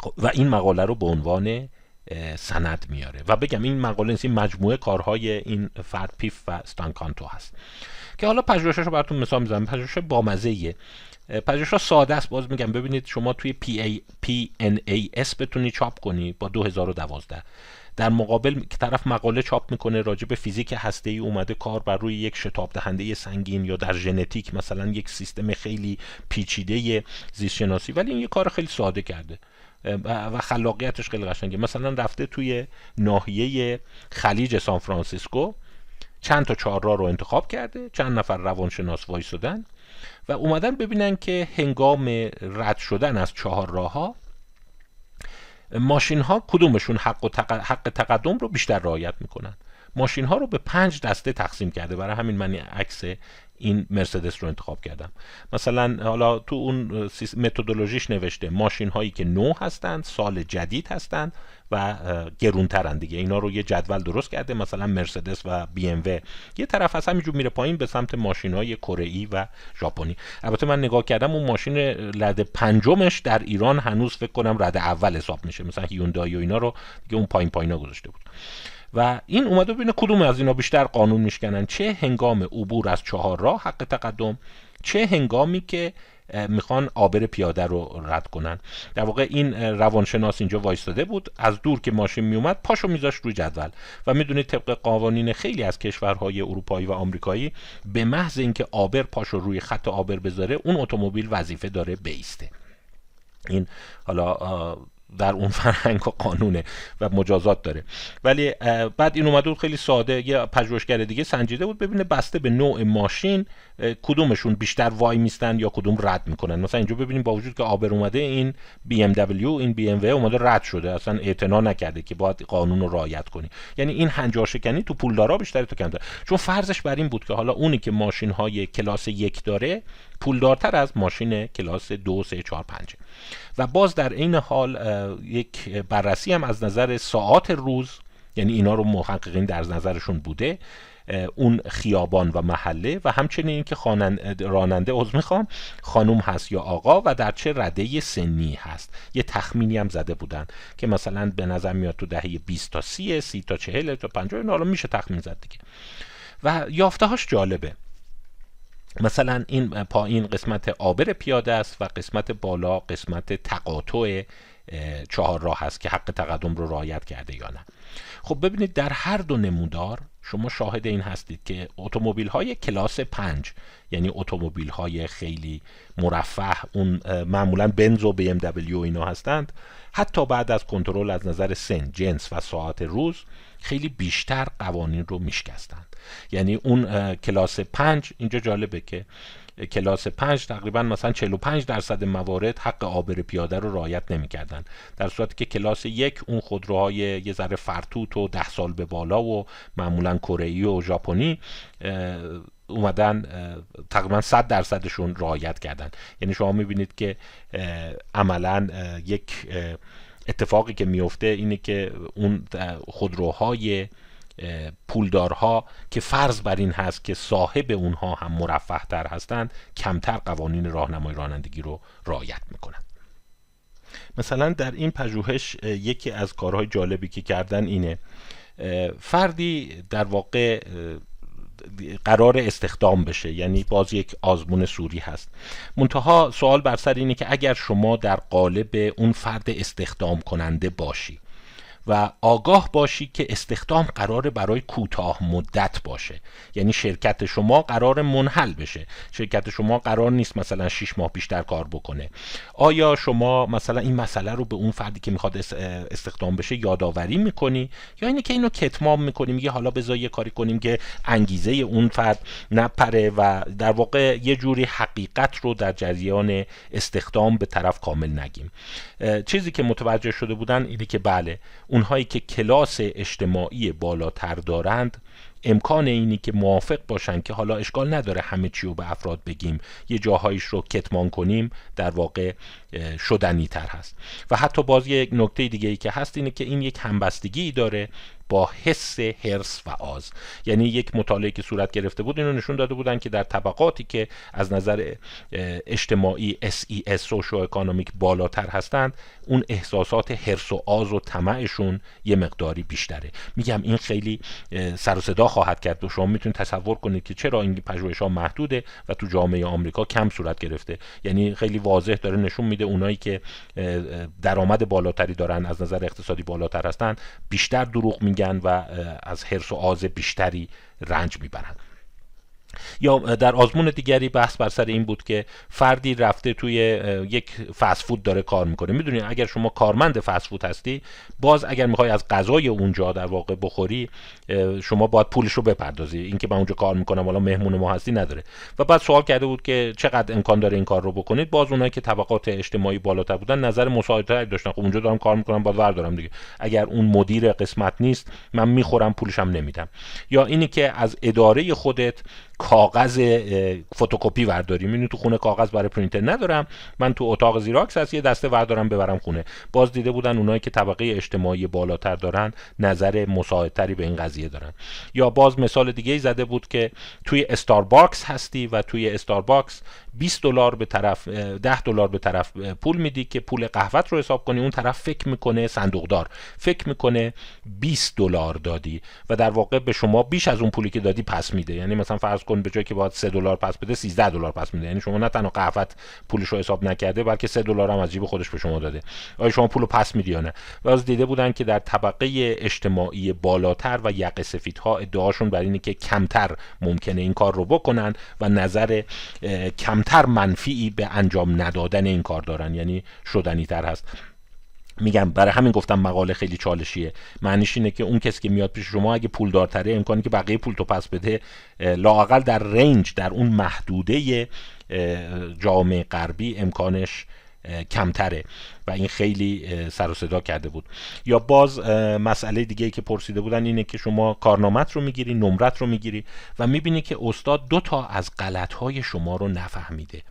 خب، و این مقاله رو به عنوان سند میاره. و بگم این مقاله این مجموعه کارهای این فرد پیف و ستانکاتو هست. که حالا پژوهشش رو براتون مثال می‌زنم. پژوهش بامزه پژوهش ساده است. باز میگم ببینید شما توی پی, PNAS بتونی چاپ کنی با 2012 در مقابل طرف مقاله چاپ می‌کنه راجع به فیزیک هسته ای اومده کار بر روی یک شتاب دهنده سنگین یا در ژنتیک مثلا یک سیستم خیلی پیچیده زیست شناسی ولی این یه کار خیلی ساده کرده. و خلاقیتش خیلی قشنگه. مثلا رفته توی ناحیه خلیج سان فرانسیسکو چند تا چهارراه رو انتخاب کرده چند نفر روانشناس وایسادن و اومدن ببینن که هنگام رد شدن از چهار راه ها ماشین ها کدومشون حق, و حق تقدم رو بیشتر رعایت می‌کنن. ماشین ها رو به پنج دسته تقسیم کرده. برای همین من عکس این مرسدس رو انتخاب کردم. مثلا حالا تو اون متدولوژیش نوشته ماشین هایی که نو هستند سال جدید هستند و گرونترن دیگه. اینا رو یه جدول درست کرده مثلا مرسدس و بی ام و. یه طرف از همینجور میره پایین به سمت ماشین های کره و ژاپنی. البته من نگاه کردم اون ماشین رد پنجمش در ایران هنوز فکر کنم رد اول حساب میشه. مثلا هیوندای و اینا رو دیگه اون پایین پایینا گذاشته بود. و این اومده ببینه کدوم از اینا بیشتر قانون میشکنن. چه هنگام عبور از چهار راه حق تقدم چه هنگامی که می‌خوان آبر پیاده رو رد کنن. در واقع این روانشناس اینجا وایستاده بود از دور که ماشین میومد پاشو میذاشت روی جدول. و می‌دونید طبق قوانین خیلی از کشورهای اروپایی و آمریکایی به محض اینکه آبر پاشو روی خط آبر بذاره اون اتومبیل وظیفه داره بیسته. این حالا در اون [LAUGHS] فرهنگ و قانونه و مجازات داره. ولی بعد این اومده بود خیلی ساده یه پژوهشگر دیگه سنجیده بود ببینه بسته به نوع ماشین کدومشون بیشتر وای میستن یا کدوم رد می‌کنن. مثلا اینجا ببینیم با وجود که آبر اومده این بی ام دبلیو این بی ام و اومده رد شده. اصلا اعتنا نکرده که باید قانون رو رعایت کنی. یعنی این هنجارشکنی تو پولدارا بیشتر تو کمتر. چون فرضش بر این بود که حالا اونی که ماشین های کلاس یک داره پولدارتر از ماشین کلاس دو سه چهار پنج. و باز در این حال یک بررسی هم از نظر ساعات روز یعنی اینا رو محققین در نظرشون بوده اون خیابان و محله و همچنین اینکه راننده عضو می‌خوام خانوم هست یا آقا و در چه رده سنی هست. یه تخمینی هم زده بودن که مثلا به نظر میاد تو دهه 20 تا 30 30 تا 40 تا 50 حالا میشه تخمین زد دیگه. و یافته هاش جالبه. مثلا این پایین قسمت آبر پیاده است و قسمت بالا قسمت تقاطع چهار راه هست که حق تقدم رو رعایت کرده یا نه. خب ببینید در هر دو نمودار شما شاهد این هستید که اتومبیل های کلاس پنج یعنی اتومبیل های خیلی مرفه اون معمولا بنز و بی ام دبلیو اینا هستند حتی بعد از کنترل از نظر سن جنس و ساعت روز خیلی بیشتر قوانین رو میشکستند. یعنی اون کلاس پنج اینجا جالبه که کلاس 5 تقریبا مثلا 45 درصد موارد حق آبر پیاده رو رعایت نمی‌کردن. در صورتی که کلاس یک اون خودروهای یه ذره فرتوت و ده سال به بالا و معمولا کره و ژاپنی اومدن تقریبا 100 درصدشون رعایت کردن. یعنی شما می‌بینید که عملا یک اتفاقی که میفته اینه که اون خودروهای پولدارها که فرض بر این هست که صاحب اونها هم مرفه تر هستند کمتر قوانین راهنمای رانندگی رو رعایت می‌کنند مثلا در این پژوهش یکی از کارهای جالبی که کردن اینه فردی در واقع قرار استخدام بشه یعنی باز یک آزمون سوری هست. منتها سوال بر سر اینه که اگر شما در قالب اون فرد استخدام کننده باشی و آگاه باشی که استخدام قرار برای کوتاه مدت باشه. یعنی شرکت شما قرار منحل بشه. شرکت شما قرار نیست مثلا 6 ماه بیشتر کار بکنه. آیا شما مثلا این مسئله رو به اون فردی که می‌خواد استخدام بشه یادآوری می‌کنی؟ یا اینه که اینو کتمام می‌کنی میگه حالا بذار یه کاری کنیم که انگیزه اون فرد نپره و در واقع یه جوری حقیقت رو در جریان استخدام به طرف کامل نگیم. چیزی که متوجه شده بودن اینه که بله اونهایی که کلاس اجتماعی بالاتر دارند امکان اینی که موافق باشن که حالا اشکال نداره همه چی رو به افراد بگیم یه جاهایش رو کتمان کنیم در واقع شدنی تر هست. و حتی باز یک نکته دیگه ای که هست اینه که این یک همبستگی داره با حس هرس و آز. یعنی یک مطالعه که صورت گرفته بود اینو نشون داده بودن که در طبقاتی که از نظر اجتماعی SES سوشو اکانومیک بالاتر هستند اون احساسات هرس و آز و طمعشون یه مقداری بیشتره. میگم این خیلی سر و صدا خواهد کرد. و شما می‌تونید تصور کنید که چرا این پژوهش ها محدوده و تو جامعه آمریکا کم صورت گرفته. یعنی خیلی واضح داره نشون میده اونایی که درآمد بالاتری دارن از نظر اقتصادی بالاتر هستن بیشتر دروغ میگن و از حرس و آز بیشتری رنج می‌برند یا در آزمون دیگری بحث بر سر این بود که فردی رفته توی یک فسفود داره کار می‌کنه. می‌دونید اگر شما کارمند فسفود هستی باز اگر می‌خوای از غذای اونجا در واقع بخوری شما باید پولش رو بپردازی. اینکه من اونجا کار می‌کنم حالا مهمون ما هستی نداره. و بعد سوال کرده بود که چقدر امکان داره این کار رو بکنید. باز اونایی که طبقات اجتماعی بالاتر بودن نظر مساعدت داشتن. خب اونجا دارم کار می‌کنم باید وردارم دیگه. اگر اون مدیر قسمت نیست من می‌خورم پولشم نمیدم. یا اینی که از اداره خودت کاغذ فتوکپی ورداریم. اینو تو خونه کاغذ برای پرینتر ندارم. من تو اتاق زیراکس هست یه دسته وردارم ببرم خونه. باز دیده بودن اونایی که طبقه اجتماعی بالاتر دارن نظر مساعدتری به این قضیه دارن. یا باز مثال دیگه زده بود که توی استارباکس هستی و توی استارباکس 20 دلار به طرف 10 دلار به طرف پول میدی که پول قهوت رو حساب کنی اون طرف فکر می‌کنه صندوقدار. فکر می‌کنه 20 دلار دادی و در واقع به شما بیش از اون پولی که دادی پس میده. یعنی مثلا فرض کن به جای که باید 3 دلار پس بده 13 دلار پس میده. یعنی شما نه تنها قهوت پولش رو حساب نکرده بلکه 3 دلار هم از جیب خودش به شما داده. آیا شما پول پس میدی یا نه؟ و از دیده بودن که در طبقه اجتماعی بالاتر و یقه سفیدها ادعاشون بر اینه که کمتر ممکنه این کار رو بکنن و نظر کمتر منفی به انجام ندادن این کار دارن یعنی شدنی تر هست. میگم برای همین گفتم مقاله خیلی چالشیه. معنیش اینه که اون کسی که میاد پیش شما اگه پول دارتره امکانی که بقیه پول تو پس بده لاقل در رنج در اون محدوده جامعه غربی امکانش کمتره و این خیلی سر و صدا کرده بود. یا باز مسئله دیگه که پرسیده بودن اینه که شما کارنامت رو می‌گیری نمرت رو می‌گیری و می‌بینی که استاد دو تا از غلط های شما رو نفهمیده.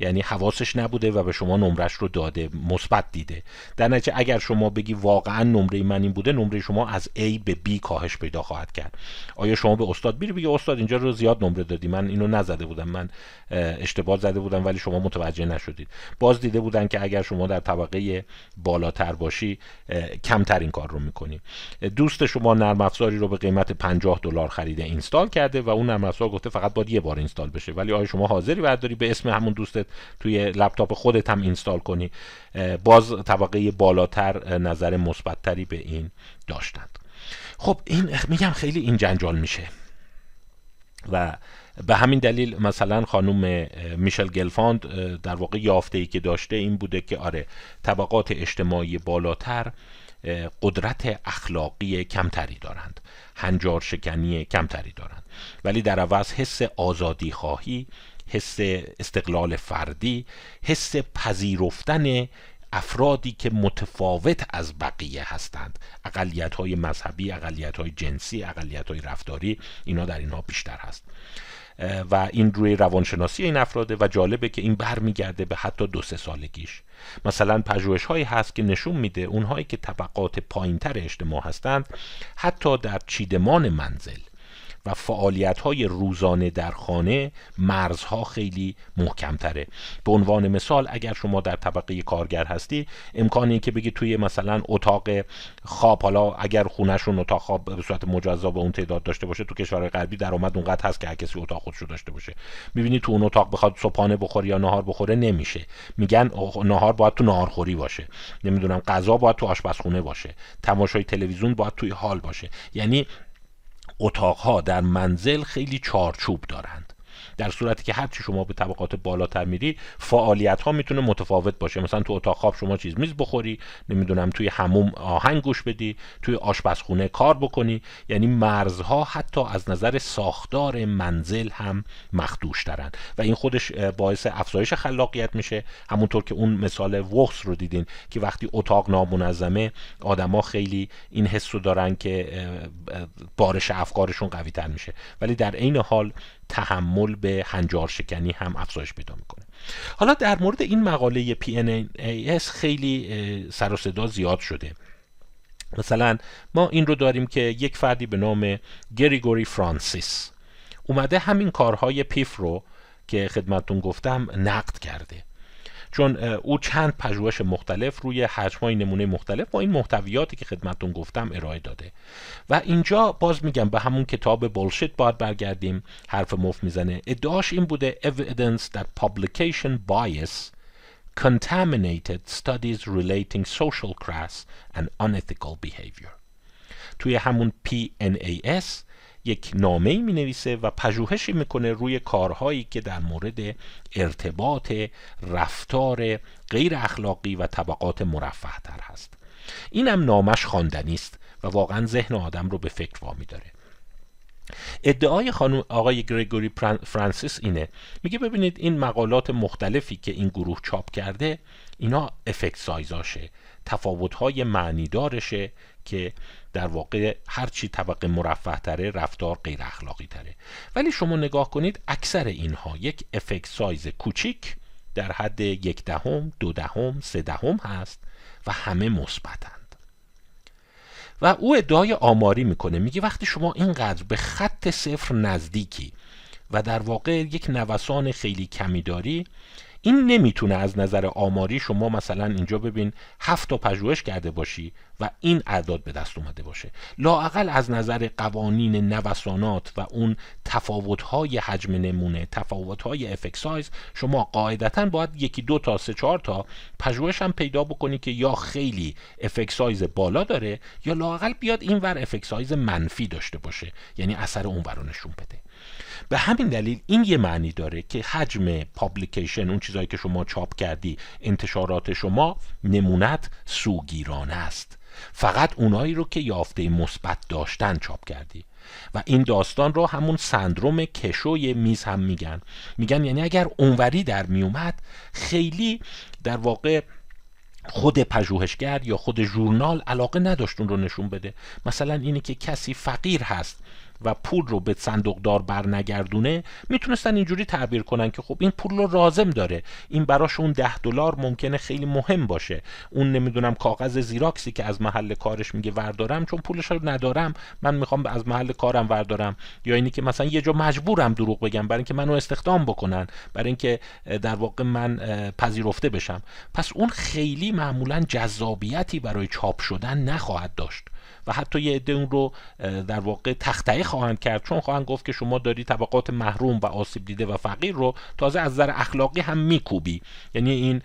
یعنی حواسش نبوده و به شما نمرش رو داده مثبت دیده. در نتیجه اگر شما بگی واقعا نمره من این بوده نمره شما از A به B کاهش پیدا خواهد کرد. آیا شما به استاد بیری بگی استاد اینجا رو زیاد نمره دادی؟ من اینو نزده بودم. من اشتباه زده بودم ولی شما متوجه نشدید. باز دیده بودن که اگر شما در طبقه بالاتر باشی کمتر این کار رو می‌کنی. دوست شما نرم افزاری رو به قیمت 50 دلار خریده اینستال کرده و اون نرم افزار گفته فقط باید یه بار اینستال بشه. ولی آیا شما حاضری برداری به اسم همون دوستت توی لپتاپ خودت هم اینستال کنی. باز طبقه بالاتر نظر مثبتتری به این داشتند. خب این میگم خیلی این جنجال میشه. و به همین دلیل مثلا خانم میشل گلفاند در واقع یافته ای که داشته این بوده که آره طبقات اجتماعی بالاتر قدرت اخلاقی کمتری دارند. هنجار شکنی کمتری دارند. ولی در عوض حس آزادی خواهی حس استقلال فردی حس پذیرفتن افرادی که متفاوت از بقیه هستند. اقلیت های مذهبی اقلیت های جنسی اقلیت های رفتاری اینا در اینها بیشتر هست. و این روی روانشناسی این افراده و جالبه که این برمیگرده به حتی دو سه سالگیش. مثلا پژوهش هایی هست که نشون میده اونهایی که طبقات پایینتر اجتماع هستند حتی در چیدمان منزل و فعالیت های روزانه در خانه مرزها خیلی محکمتره. به عنوان مثال اگر شما در طبقه کارگر هستی امکانی که بگی توی مثلا اتاق خواب حالا اگر خونهشون اتاق خواب به صورت مجزا به اون تعداد داشته باشه تو کشورهای غربی درآمد اونقدر هست که هر کسی اتاق خودشو داشته باشه. می‌بینی تو اون اتاق بخواد صبحانه بخوره یا نهار بخوره نمیشه. میگن نهار باید تو نهارخوری باشه. نمی‌دونم غذا باید تو آشپزخونه باشه. تماشای تلویزیون باید توی حال باشه. یعنی اتاقها در منزل خیلی چارچوب دارند. در صورتی که هرچی شما به طبقات بالاتر میری فعالیت ها می‌تونه متفاوت باشه. مثلا تو اتاق خواب شما چیز میز بخوری نمی‌دونم توی حموم آهنگ گوش بدی توی آشپزخونه کار بکنی. یعنی مرزها حتی از نظر ساختار منزل هم مخدوش دارن و این خودش باعث افزایش خلاقیت میشه. همونطور که اون مثال وخس رو دیدین که وقتی اتاق نامنظمه آدما خیلی این حس رو دارن که بارش افکارشون قوی تر میشه. ولی در عین حال تحمل به هنجار شکنی هم افزایش پیدا می‌کنه. حالا در مورد این مقاله PNAS خیلی سر و صدا زیاد شده. مثلا ما این رو داریم که یک فردی به نام گریگوری فرانسیس اومده همین کارهای پیف رو که خدمتون گفتم نقد کرده. چون او چند پژوهش مختلف روی حجمهای نمونه مختلف با این محتویاتی که خدمتون گفتم ارائه داده. و اینجا باز میگم به همون کتاب بولشیت باید برگردیم. حرف مفت می‌زنه. ادعاش این بوده evidence that publication bias contaminated studies relating social class and unethical behavior. توی همون PNAS یک نامه می نویسه و پژوهشی می‌کنه روی کارهایی که در مورد ارتباط رفتار غیر اخلاقی و طبقات مرفه تر هست. اینم نامش خواندنی است و واقعا ذهن آدم رو به فکر وامی داره. ادعای خانم آقای گریگوری فرانسیس اینه. میگه ببینید این مقالات مختلفی که این گروه چاپ کرده اینا افکت سایزاشه تفاوت‌های معنیدارشه که در واقع هرچی طبقه مرفه تره رفتار غیر اخلاقی تره. ولی شما نگاه کنید اکثر اینها یک افکت سایز کوچیک در حد یک دهم دو دهم سه دهم هست و همه مثبتند. و او ادعای آماری می‌کنه میگه وقتی شما اینقدر به خط صفر نزدیکی و در واقع یک نوسان خیلی کمی داری این نمی‌تونه از نظر آماری شما مثلا اینجا ببین هفت تا پژوهش کرده باشی و این اعداد به دست اومده باشه. لاقل از نظر قوانین نوسانات و اون تفاوت‌های حجم نمونه تفاوت‌های effect size شما قاعدتا باید یکی دو تا سه چهار تا پژوهش هم پیدا بکنی که یا خیلی effect size بالا داره یا لاقل بیاد این ور effect size منفی داشته باشه. یعنی اثر اون ور نشون بده. به همین دلیل این یه معنی داره که حجم publication اون چیزهایی که شما چاپ کردی انتشارات شما نمونت سوگیرانه است. فقط اونایی رو که یافته مثبت داشتن چاپ کردی. و این داستان رو همون سندروم کشوی میز هم میگن. میگن یعنی اگر اونوری در میومد خیلی در واقع خود پژوهشگر یا خود ژورنال علاقه نداشت اون رو نشون بده. مثلا اینه که کسی فقیر هست و پول رو به صندوقدار برنگردونه می‌تونستن اینجوری تعبیر کنن که خب این پول رو رازم داره. این براش اون ده دلار ممکنه خیلی مهم باشه. اون نمی‌دونم کاغذ زیراکسی که از محل کارش میگه وردارم چون پولش رو ندارم. من می‌خوام از محل کارم وردارم. یا اینی که مثلا یه جا مجبورم دروغ بگم برای اینکه منو استخدام بکنن برای اینکه در واقع من پذیرفته بشم. پس اون خیلی معمولا جذابیتی برای چاپ شدن نخواهد داشت. و حتی یه عده اون رو در واقع تخته خواهند کرد. چون خواهند گفت که شما داری طبقات محروم و آسیب دیده و فقیر رو تازه از نظر اخلاقی هم میکوبی. یعنی این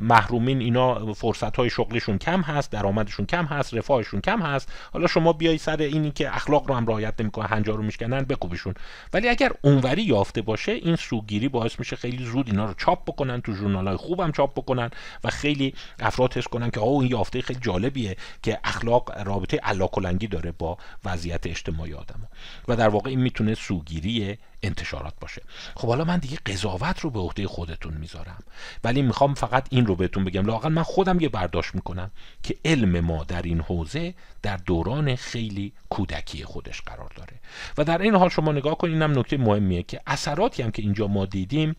محرومین اینا فرصت های شغلشون کم هست درآمدشون کم هست رفاهشون کم هست. حالا شما بیای سر اینی که اخلاق رو هم رعایت نمی‌کنن هنجار رو میشکنن بکوبیشون ولی اگر اونوری یافته باشه این سوگیری باعث میشه خیلی زود اینا رو چاپ بکنن تو ژورنال های خوبم چاپ بکنن و خیلی افراد حس کنن که آه این یافته خیلی جالبیه که اخلاق رابطه علاکلنگی داره با وضعیت اجتماعی آدم و در واقع این می‌تونه سوگیری انتشارات باشه. خب حالا من دیگه قضاوت رو به عهده خودتون می‌ذارم. ولی می‌خوام فقط این رو بهتون بگم. لاقل من خودم یه برداشت می‌کنم که علم ما در این حوزه در دوران خیلی کودکی خودش قرار داره. و در این حال شما نگاه کنید اینم نکته مهمیه که اثراتی هم که اینجا ما دیدیم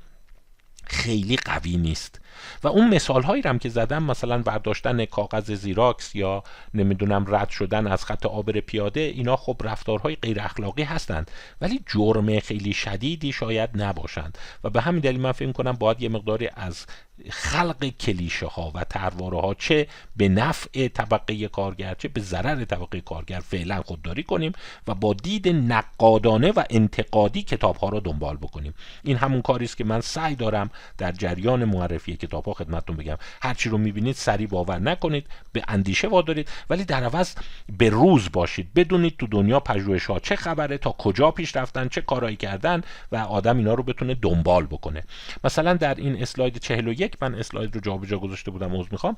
خیلی قوی نیست. و اون مثال هایی هم که زدم مثلا برداشتن کاغذ زیراکس یا نمی‌دونم رد شدن از خط آبر پیاده اینا خب رفتارهای غیر اخلاقی هستند. ولی جرم خیلی شدیدی شاید نباشند. و به همین دلیل من فکر کنم باید یه مقداری از خلق کلیشه ها و ترواره ها چه به نفع طبقه کارگر چه به ضرر طبقه کارگر فعلا خودداری کنیم و با دید نقادانه و انتقادی کتاب ها را دنبال بکنیم. این همون کاری است که من سعی دارم در جریان معرفی کتاب ها خدمتتون بگم. هرچی رو می‌بینید سریع باور نکنید به اندیشه وادارید ولی در عوض به روز باشید. بدونید تو دنیا پژوهش ها چه خبره تا کجا پیش رفتن چه کارایی کردن و آدم اینا رو بتونه دنبال بکنه. مثلا در این اسلاید 41 من اسلاید رو جابجا گذاشته بودم عذر می‌خوام.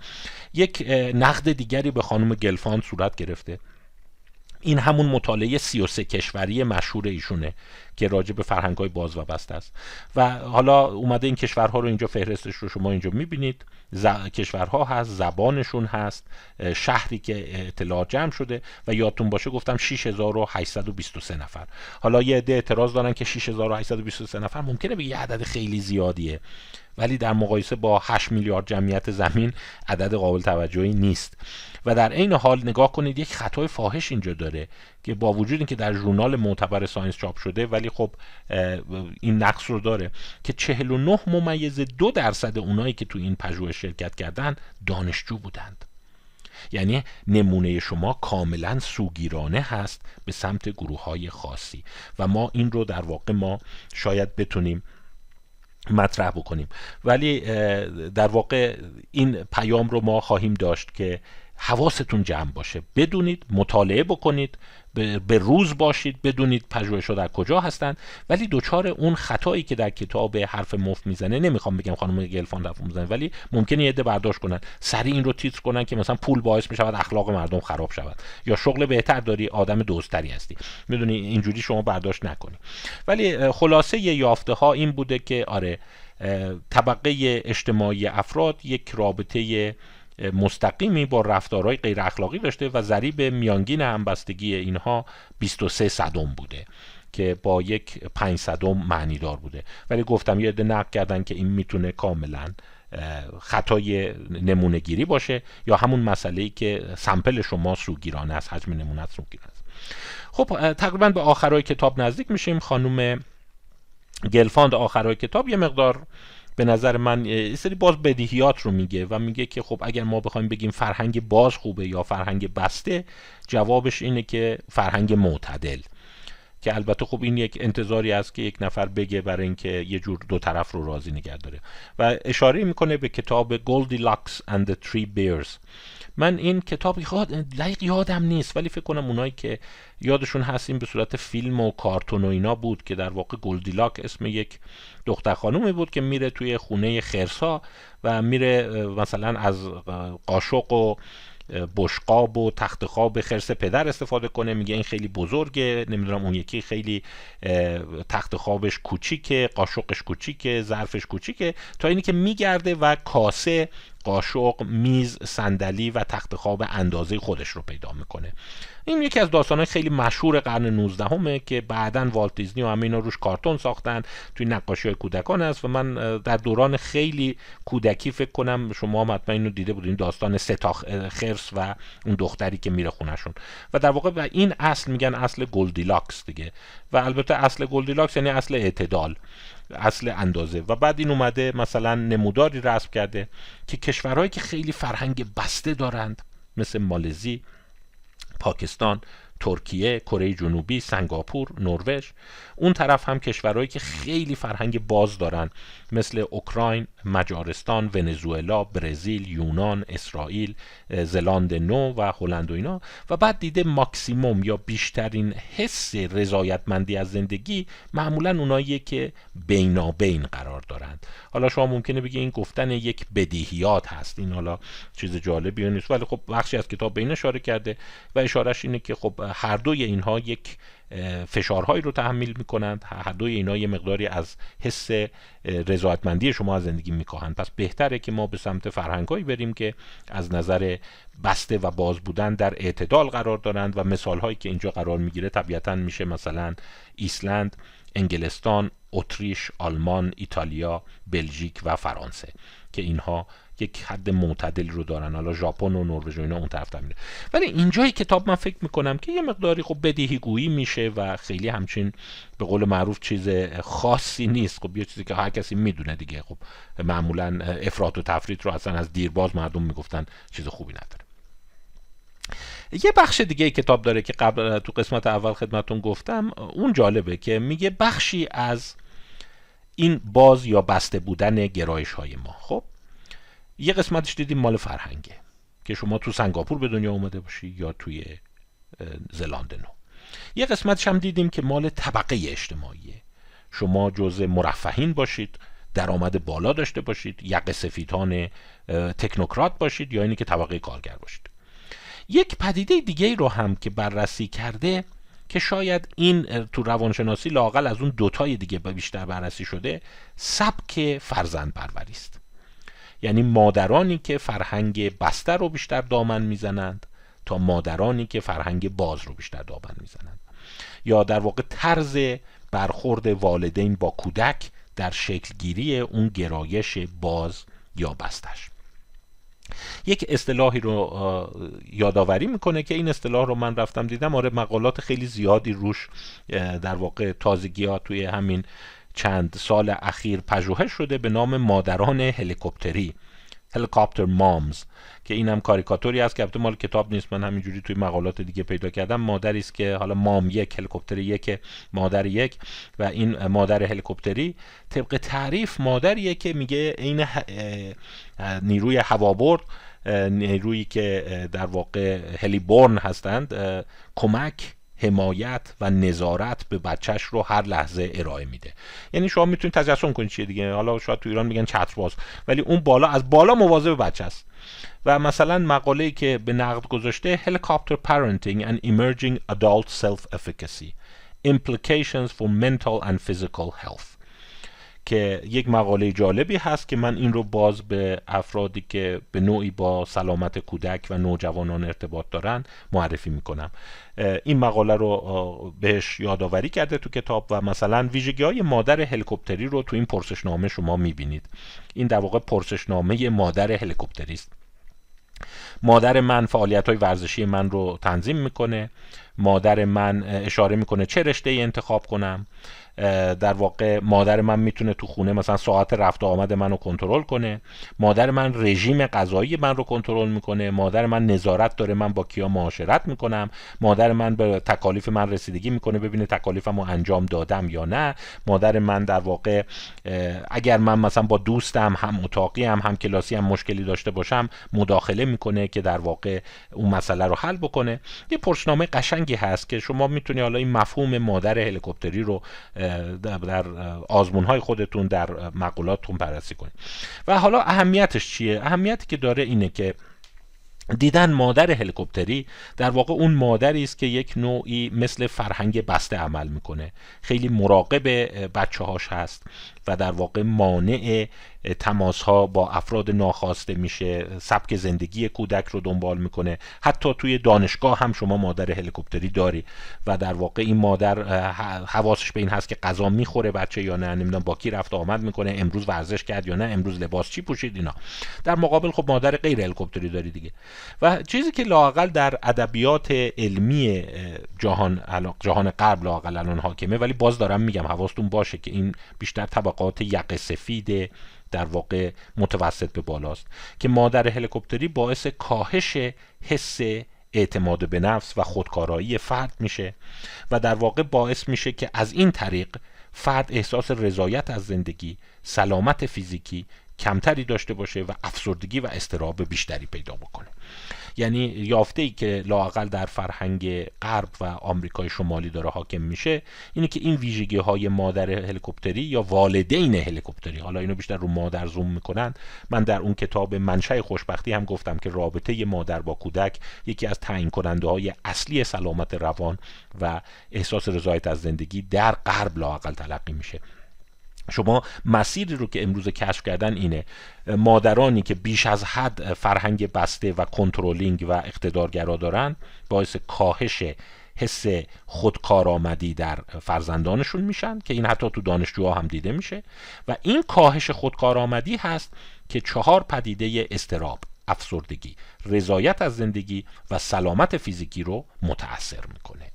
یک نقد دیگری به خانم گلفان صورت گرفته. این همون مطالعه 33 کشوری مشهور ایشونه که راجع به فرهنگ های باز و بسته است. و حالا اومده این کشورها رو اینجا فهرستش رو شما اینجا می‌بینید. ز... کشورها هست زبانشون هست شهری که اطلاع جمع شده و یادتون باشه گفتم 6823 نفر. حالا یه عده اعتراض دارن که 6823 نفر ممکنه به یه عدد خیلی زیادیه. ولی در مقایسه با 8 میلیارد جمعیت زمین عدد قابل توجهی نیست. و در عین حال نگاه کنید یک خطای فاحش اینجا داره که با وجود اینکه در ژورنال معتبر ساینس چاپ شده ولی خب این نقص رو داره که 49 ممیز دو درصد اونایی که تو این پژوهش شرکت کردن دانشجو بودند. یعنی نمونه شما کاملا سوگیرانه هست به سمت گروه های خاصی. و ما این رو در واقع ما شاید بتونیم مطرح بکنیم. ولی در واقع این پیام رو ما خواهیم داشت که حواستون جمع باشه. بدونید مطالعه بکنید به روز باشید بدونید پژوهش‌ها در کجا هستند ولی دوچار اون خطایی که در کتاب حرف مفت می‌زنه نمی‌خوام بگم خانم گلفان حرف می‌زنه ولی ممکنه یه عده برداشت کنن. سریع این رو تیتر کنن که مثلا پول باعث می‌شود اخلاق مردم خراب شود. یا شغل بهتر داری آدم دوستری هستی. می‌دونی اینجوری شما برداشت نکنی. ولی خلاصه یافته ها این بوده که آره طبقه اجتماعی افراد یک رابطه مستقیمی با رفتارهای غیر اخلاقی داشته و ضریب میانگین همبستگی اینها 23 صدم بوده که با یک 5 صدم معنی دار بوده. ولی گفتم یه عده نقد کردن که این می‌تونه کاملا خطای نمونه گیری باشه یا همون مسئله ای که سمپل شما سوگیرانه است حجم نمونه سوگیرانه است. خب تقریبا به آخرای کتاب نزدیک میشیم. خانم گلفاند آخرای کتاب یه مقدار به نظر من یه سری باز بدیهیات رو میگه و میگه که خب اگر ما بخوایم بگیم فرهنگ باز خوبه یا فرهنگ بسته جوابش اینه که فرهنگ معتدل. که البته خب این یک انتظاری است که یک نفر بگه برای اینکه یه جور دو طرف رو راضی نگه داره. و اشاره می‌کنه به کتاب Goldilocks and the Three Bears. من این کتاب یاد دقیق یادم نیست ولی فکر کنم اونایی که یادشون هست این به صورت فیلم و کارتون و اینا بود که در واقع گلدیلاک اسم یک دختر خانومی بود که میره توی خونه خرسا و میره مثلا از قاشق و بشقاب و تخت خواب خرس پدر استفاده کنه. میگه این خیلی بزرگه. نمی‌دونم اون یکی خیلی تخت خوابش کوچیکه قاشقش کوچیکه ظرفش کوچیکه. تا اینی که میگرده و کاسه قاشق میز صندلی و تخت خواب اندازه خودش رو پیدا می‌کنه. این یکی از داستانهای خیلی مشهور قرن 19 همه که بعدا والت دیزنی و همه اینا روش کارتون ساختن توی نقاشی های کودکان است و من در دوران خیلی کودکی فکر کنم شما هم حتما اینو دیده بودین داستان سه تا خرس و اون دختری که میره خونشون و در واقع به این اصل میگن اصل گلدیلاکس دیگه. و البته اصل گلدیلاکس یعنی اصل اعتدال اصل اندازه. و بعد این اومده مثلا نموداری رسم کرده که کشورهایی که خیلی فرهنگ بسته دارند مثل مالزی پاکستان ترکیه، کره جنوبی، سنگاپور، نروژ. اون طرف هم کشورهایی که خیلی فرهنگ باز دارن مثل اوکراین، مجارستان، ونزوئلا، برزیل، یونان، اسرائیل، زلاند نو و هلند و اینا. و بعد دیده ماکسیموم یا بیشترین حس رضایتمندی از زندگی معمولا اونایی که بینابین قرار دارند. حالا شما ممکنه بگی این گفتن یک بدیهیات هست. این حالا چیز جالبی نیست. ولی خب بخشی از کتاب به این اشاره کرده و اشارهش اینه که خب هر دوی اینها یک فشارهایی رو تحمیل می‌کنند. هر دوی اینا یه مقداری از حس رضایتمندی شما از زندگی میکاهند پس بهتره که ما به سمت فرهنگهایی بریم که از نظر بسته و باز بودن در اعتدال قرار دارند و مثال هایی که اینجا قرار می‌گیره طبیعتا میشه مثلا ایسلند انگلستان اتریش آلمان ایتالیا بلژیک و فرانسه که اینها یک حد معتدل رو دارن. حالا ژاپن و نروژ و اینا اون طرف میره ولی اینجای کتاب من فکر می‌کنم که یه مقداری خب بدیهی گویی میشه و خیلی همچین به قول معروف چیز خاصی نیست. خب یه چیزی که هر کسی می‌دونه دیگه. خب معمولا افراط و تفرید رو اصلا از دیرباز مردم می‌گفتن چیز خوبی نداره. یه بخش دیگه کتاب داره که قبل تو قسمت اول خدمتون گفتم. اون جالبه که میگه بخشی از این باز یا بسته بودن گرایش های ما. خب یه قسمتش دیدیم مال فرهنگه که شما تو سنگاپور به دنیا اومده باشی یا توی زلاند نو یه قسمتش هم دیدیم که مال طبقه اجتماعیه. شما جزء مرفهین باشید درآمد بالا داشته باشید یق سفیدان تکنوکرات باشید یا اینی که طبقه کارگر باشید. یک پدیده دیگه رو هم که بررسی کرده که شاید این تو روانشناسی لاقل از اون دوتای دیگه بیشتر بررسی شده سبک فرزند پروری است. یعنی مادرانی که فرهنگ بسته رو بیشتر دامن می‌زنند تا مادرانی که فرهنگ باز رو بیشتر دامن می‌زنند. یا در واقع طرز برخورد والدین با کودک در شکلگیری اون گرایش باز یا بستش یک اصطلاحی رو یادآوری می‌کنه که این اصطلاح رو من رفتم دیدم. آره مقالات خیلی زیادی روش در واقع تازگی ها توی همین چند سال اخیر پژوهش شده به نام مادران هلیکوپتری هلیکوپتر مامز که این هم کاریکاتوری است که مال کتاب نیست من همینجوری توی مقالات دیگه پیدا کردم. مادری است که حالا مام یک هلیکوپتر یک مادر یک و این مادر هلیکوپتری طبق تعریف مادریه که میگه این نیروی هوابرد نیرویی که در واقع هلیبورن هستند کمک حمایت و نظارت به بچهش رو هر لحظه ارائه میده. یعنی شما می‌تونید تجسم کنید چیه دیگه؟ حالا شاید تو ایران میگن چترباز ولی اون بالا از بالا مواظب بچه است. و مثلا مقاله که به نقد گذاشته Helicopter Parenting and Emerging Adult Self-Efficacy Implications for Mental and Physical Health. که یک maqale جالبی هست که من این رو باز به افرادی که به نوعی با سلامت کودک و نوجوانان ارتباط دارن معرفی می‌کنم. این مقاله رو بهش یادآوری کرده تو کتاب و مثلا ویژگی های مادر هلیکوپتری رو تو این پرسشنامه شما می‌بینید. این در واقع پرسشنامه مادر هلیکوپتری است. مادر من فعالیت های ورزشی من رو تنظیم می‌کنه. مادر من اشاره می‌کنه چه رشته انتخاب کنم. در واقع مادر من می‌تونه تو خونه مثلا ساعت رفت آمد منو کنترل کنه. مادر من رژیم غذایی من رو کنترل می‌کنه. مادر من نظارت داره من با کیا معاشرت می‌کنم. مادر من به تکالیف من رسیدگی می‌کنه ببینه تکالیفمو انجام دادم یا نه. مادر من در واقع اگر من مثلا با دوستم هم اتاقی هم هم کلاسی هم مشکلی داشته باشم مداخله می‌کنه که در واقع اون مسئله رو حل بکنه. یه پرسنامه قشنگی هست که شما می‌تونی حالا این مفهوم مادر هلیکوپتری رو در آزمون های خودتون در مقولاتتون بررسی کنید. و حالا اهمیتش چیه؟ اهمیتی که داره اینه که دیدن مادر هلیکوپتری در واقع اون مادری است که یک نوعی مثل فرهنگ بسته عمل می‌کنه. خیلی مراقب بچه هاش هست. و در واقع مانع تماس ها با افراد ناخواسته میشه. سبک زندگی کودک رو دنبال می‌کنه. حتی توی دانشگاه هم شما مادر هلیکوپتری داری و در واقع این مادر حواسش به این هست که غذا می‌خوره بچه یا نه نمی‌دونم با کی رفت آمد می‌کنه امروز ورزش کرد یا نه امروز لباس چی پوشید اینا. در مقابل خب مادر غیر هلیکوپتری داری دیگه. و چیزی که لاقل در ادبیات علمی جهان جهان غرب لاقل الان حاکمه ولی باز دارم میگم حواستون باشه که این بیشتر طبقات یقه سفید در واقع متوسط به بالاست که مادر هلیکوپتری باعث کاهش حس اعتماد به نفس و خودکارایی فرد میشه و در واقع باعث میشه که از این طریق فرد احساس رضایت از زندگی سلامت فیزیکی کمتری داشته باشه و افسردگی و استراب بیشتری پیدا بکنه. یعنی یافته ای که لاقل در فرهنگ غرب و آمریکای شمالی داره حاکم میشه اینه که این ویژگی های مادر هلیکوپتری یا والدین هلیکوپتری حالا اینو بیشتر رو مادر زوم می‌کنن. من در اون کتاب منشأ خوشبختی هم گفتم که رابطه مادر با کودک یکی از تعیین کننده های اصلی سلامت روان و احساس رضایت از زندگی در غرب لاقل تلقی میشه. شما مسیری رو که امروز کشف کردن اینه. مادرانی که بیش از حد فرهنگ بسته و کنترلینگ و اقتدارگرا دارن باعث کاهش حس خودکارآمدی در فرزندانشون میشن که این حتی تو دانشجوها هم دیده میشه. و این کاهش خودکارآمدی هست که چهار پدیده استراب افسردگی رضایت از زندگی و سلامت فیزیکی رو متاثر می‌کنه.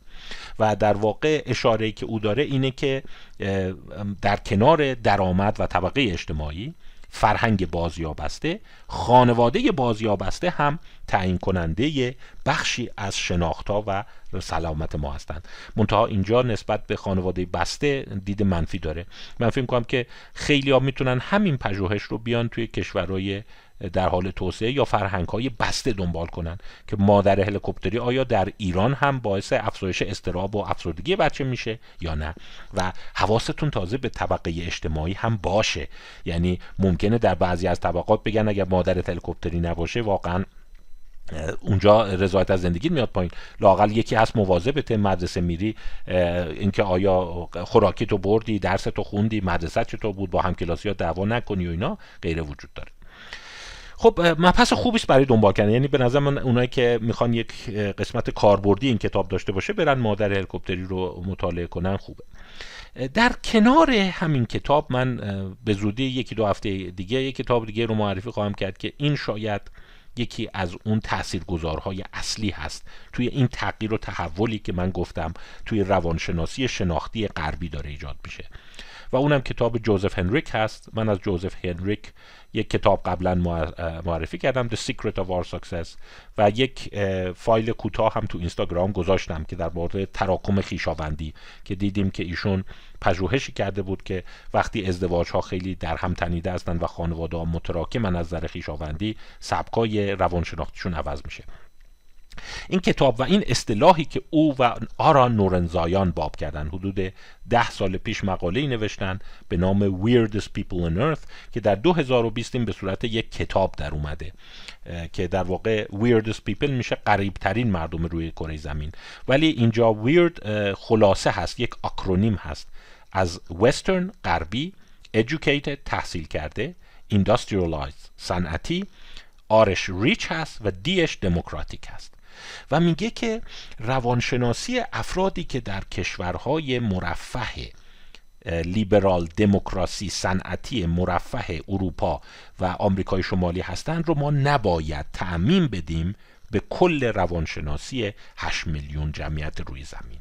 و در واقع اشاره که او داره اینه که در کنار درآمد و طبقه اجتماعی فرهنگ بازیابسته خانواده بازیابسته هم تعیین کننده بخشی از شناختها و سلامت ما هستند. منتها اینجا نسبت به خانواده بسته دید منفی داره. من فکر کنم که خیلی ها می‌تونن همین پژوهش رو بیان توی کشورهای در حال توسعه یا فرهنگ های بسته دنبال کنن که مادر هلیکوپتری آیا در ایران هم باعث افزایش استراب و افسردگی بچه میشه یا نه؟ و حواستون تازه به طبقه اجتماعی هم باشه. یعنی ممکنه در بعضی از طبقات بگن اگر مادر هلیکوپتری نباشه واقعا اونجا رضایت از زندگی میاد پایین. لاقل یکی هست مواظبت مدرسه میری اینکه آیا خوراکی تو بردی درس تو خوندی مدرسه چطور بود با همکلاسی ها دعوا نکنی و اینا غیره وجود داره. خب مبحث خوبی است برای دنبال کردن. یعنی به نظر من اونایی که می‌خوان یک قسمت کاربردی این کتاب داشته باشه برن مادر هلیکوپتری رو مطالعه کنن خوبه. در کنار همین کتاب من به زودی یکی دو هفته دیگه یک کتاب دیگه رو معرفی خواهم کرد که این شاید یکی از اون تاثیرگذارهای اصلی هست. توی این تغییر و تحولی که من گفتم توی روانشناسی شناختی غربی داره ایجاد میشه. و اونم کتاب جوزف هنریک هست. من از جوزف هنریک یک کتاب قبلا معرفی کردم The Secret of Our Success. و یک فایل کوتاه هم تو اینستاگرام گذاشتم که در مورد تراکم خیشاوندی که دیدیم که ایشون پژوهشی کرده بود که وقتی ازدواج ها خیلی در هم تنیده هستند و خانواده ها متراکم از نظر خیشاوندی سبکای روانشناختیشون عوض میشه. این کتاب و این اصطلاحی که او و آرا نورنزایان باب کردن حدود ده سال پیش مقاله نوشتن به نام Weirdest People on Earth که در 2020 به صورت یک کتاب در اومده که در واقع Weirdest People میشه قریب ترین مردم روی کره زمین. ولی اینجا Weird خلاصه هست یک آکرونیم هست. از Western غربی Educated تحصیل کرده Industrialized صنعتی آرش ریچ هست و دیش دموکراتیک هست. و میگه که روانشناسی افرادی که در کشورهای مرفه لیبرال دموکراسی صنعتی مرفه اروپا و آمریکای شمالی هستند رو ما نباید تعمین بدیم به کل روانشناسی 8 میلیون جمعیت روی زمین.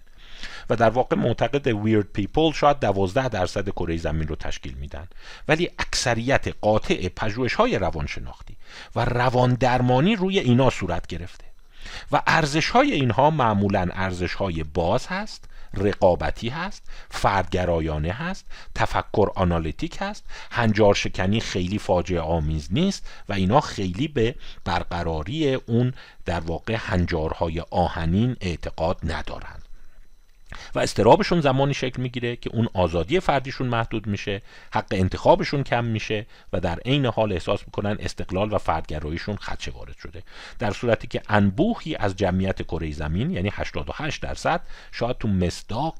و در واقع معتقد ویرد پیپل شاید 12 درصد کره زمین رو تشکیل میدن. ولی اکثریت قاطع پژوهش های روانشناختی و روان درمانی روی اینا صورت گرفته. و ارزش های اینها معمولا ارزش های باز هست رقابتی هست فردگرایانه هست تفکر آنالیتیک هست هنجار شکنی خیلی فاجعه آمیز نیست و اینا خیلی به برقراری اون در واقع هنجارهای آهنین اعتقاد ندارند. و استرابشون زمانی شکل می‌گیره که اون آزادی فردیشون محدود میشه حق انتخابشون کم میشه و در عین حال احساس می‌کنن استقلال و فردگراییشون خدشه وارد شده. در صورتی که انبوهی از جمعیت کره زمین یعنی 88 درصد شاید تو مصداق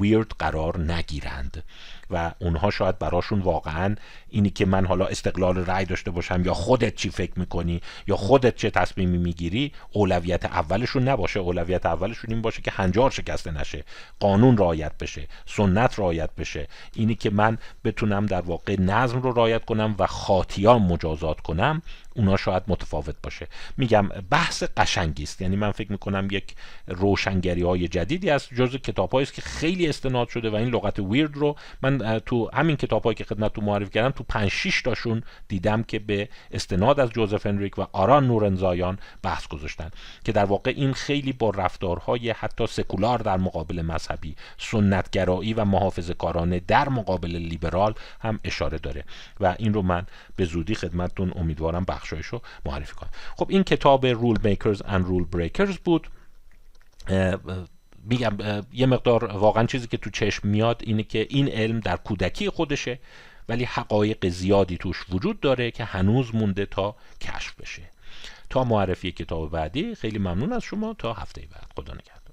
ویرد قرار نگیرند و اونها شاید براشون واقعا اینی که من حالا استقلال رأی داشته باشم یا خودت چی فکر می‌کنی یا خودت چه تصمیمی می‌گیری اولویت اولشون نباشه. اولویت اولشون این باشه که هنجار شکسته نشه قانون رعایت بشه سنت رعایت بشه. اینی که من بتونم در واقع نظم رو رعایت کنم و خاطیان مجازات کنم اونا شاید متفاوت باشه. میگم بحث قشنگی است یعنی من فکر می‌کنم یک روشنگری های جدیدی از جز کتاب است که خیلی استناد شده و این لغت ویرد رو من تو همین کتاب که خدمت تو معرفی کردم تو 5 6 تاشون دیدم که به استناد از جوزف انریک و آران نورنزایان بحث گذاشتن که در واقع این خیلی با رفتارهای حتی سکولار در مقابل مذهبی سنتگرایی و محافظه کارانه در مقابل لیبرال هم اشاره داره. و این رو من به زودی خدمتتون امیدوارم بخشایش رو معرفی کنم. خب این کتاب رول میکرز اند رول بریکرز بود. میگم یه مقدار واقعا چیزی که تو چشم میاد اینه که این علم در کودکی خودشه ولی حقایق زیادی توش وجود داره که هنوز مونده تا کشف بشه. تا معرفی کتاب بعدی خیلی ممنون از شما. تا هفته بعد. خدا نگهدار.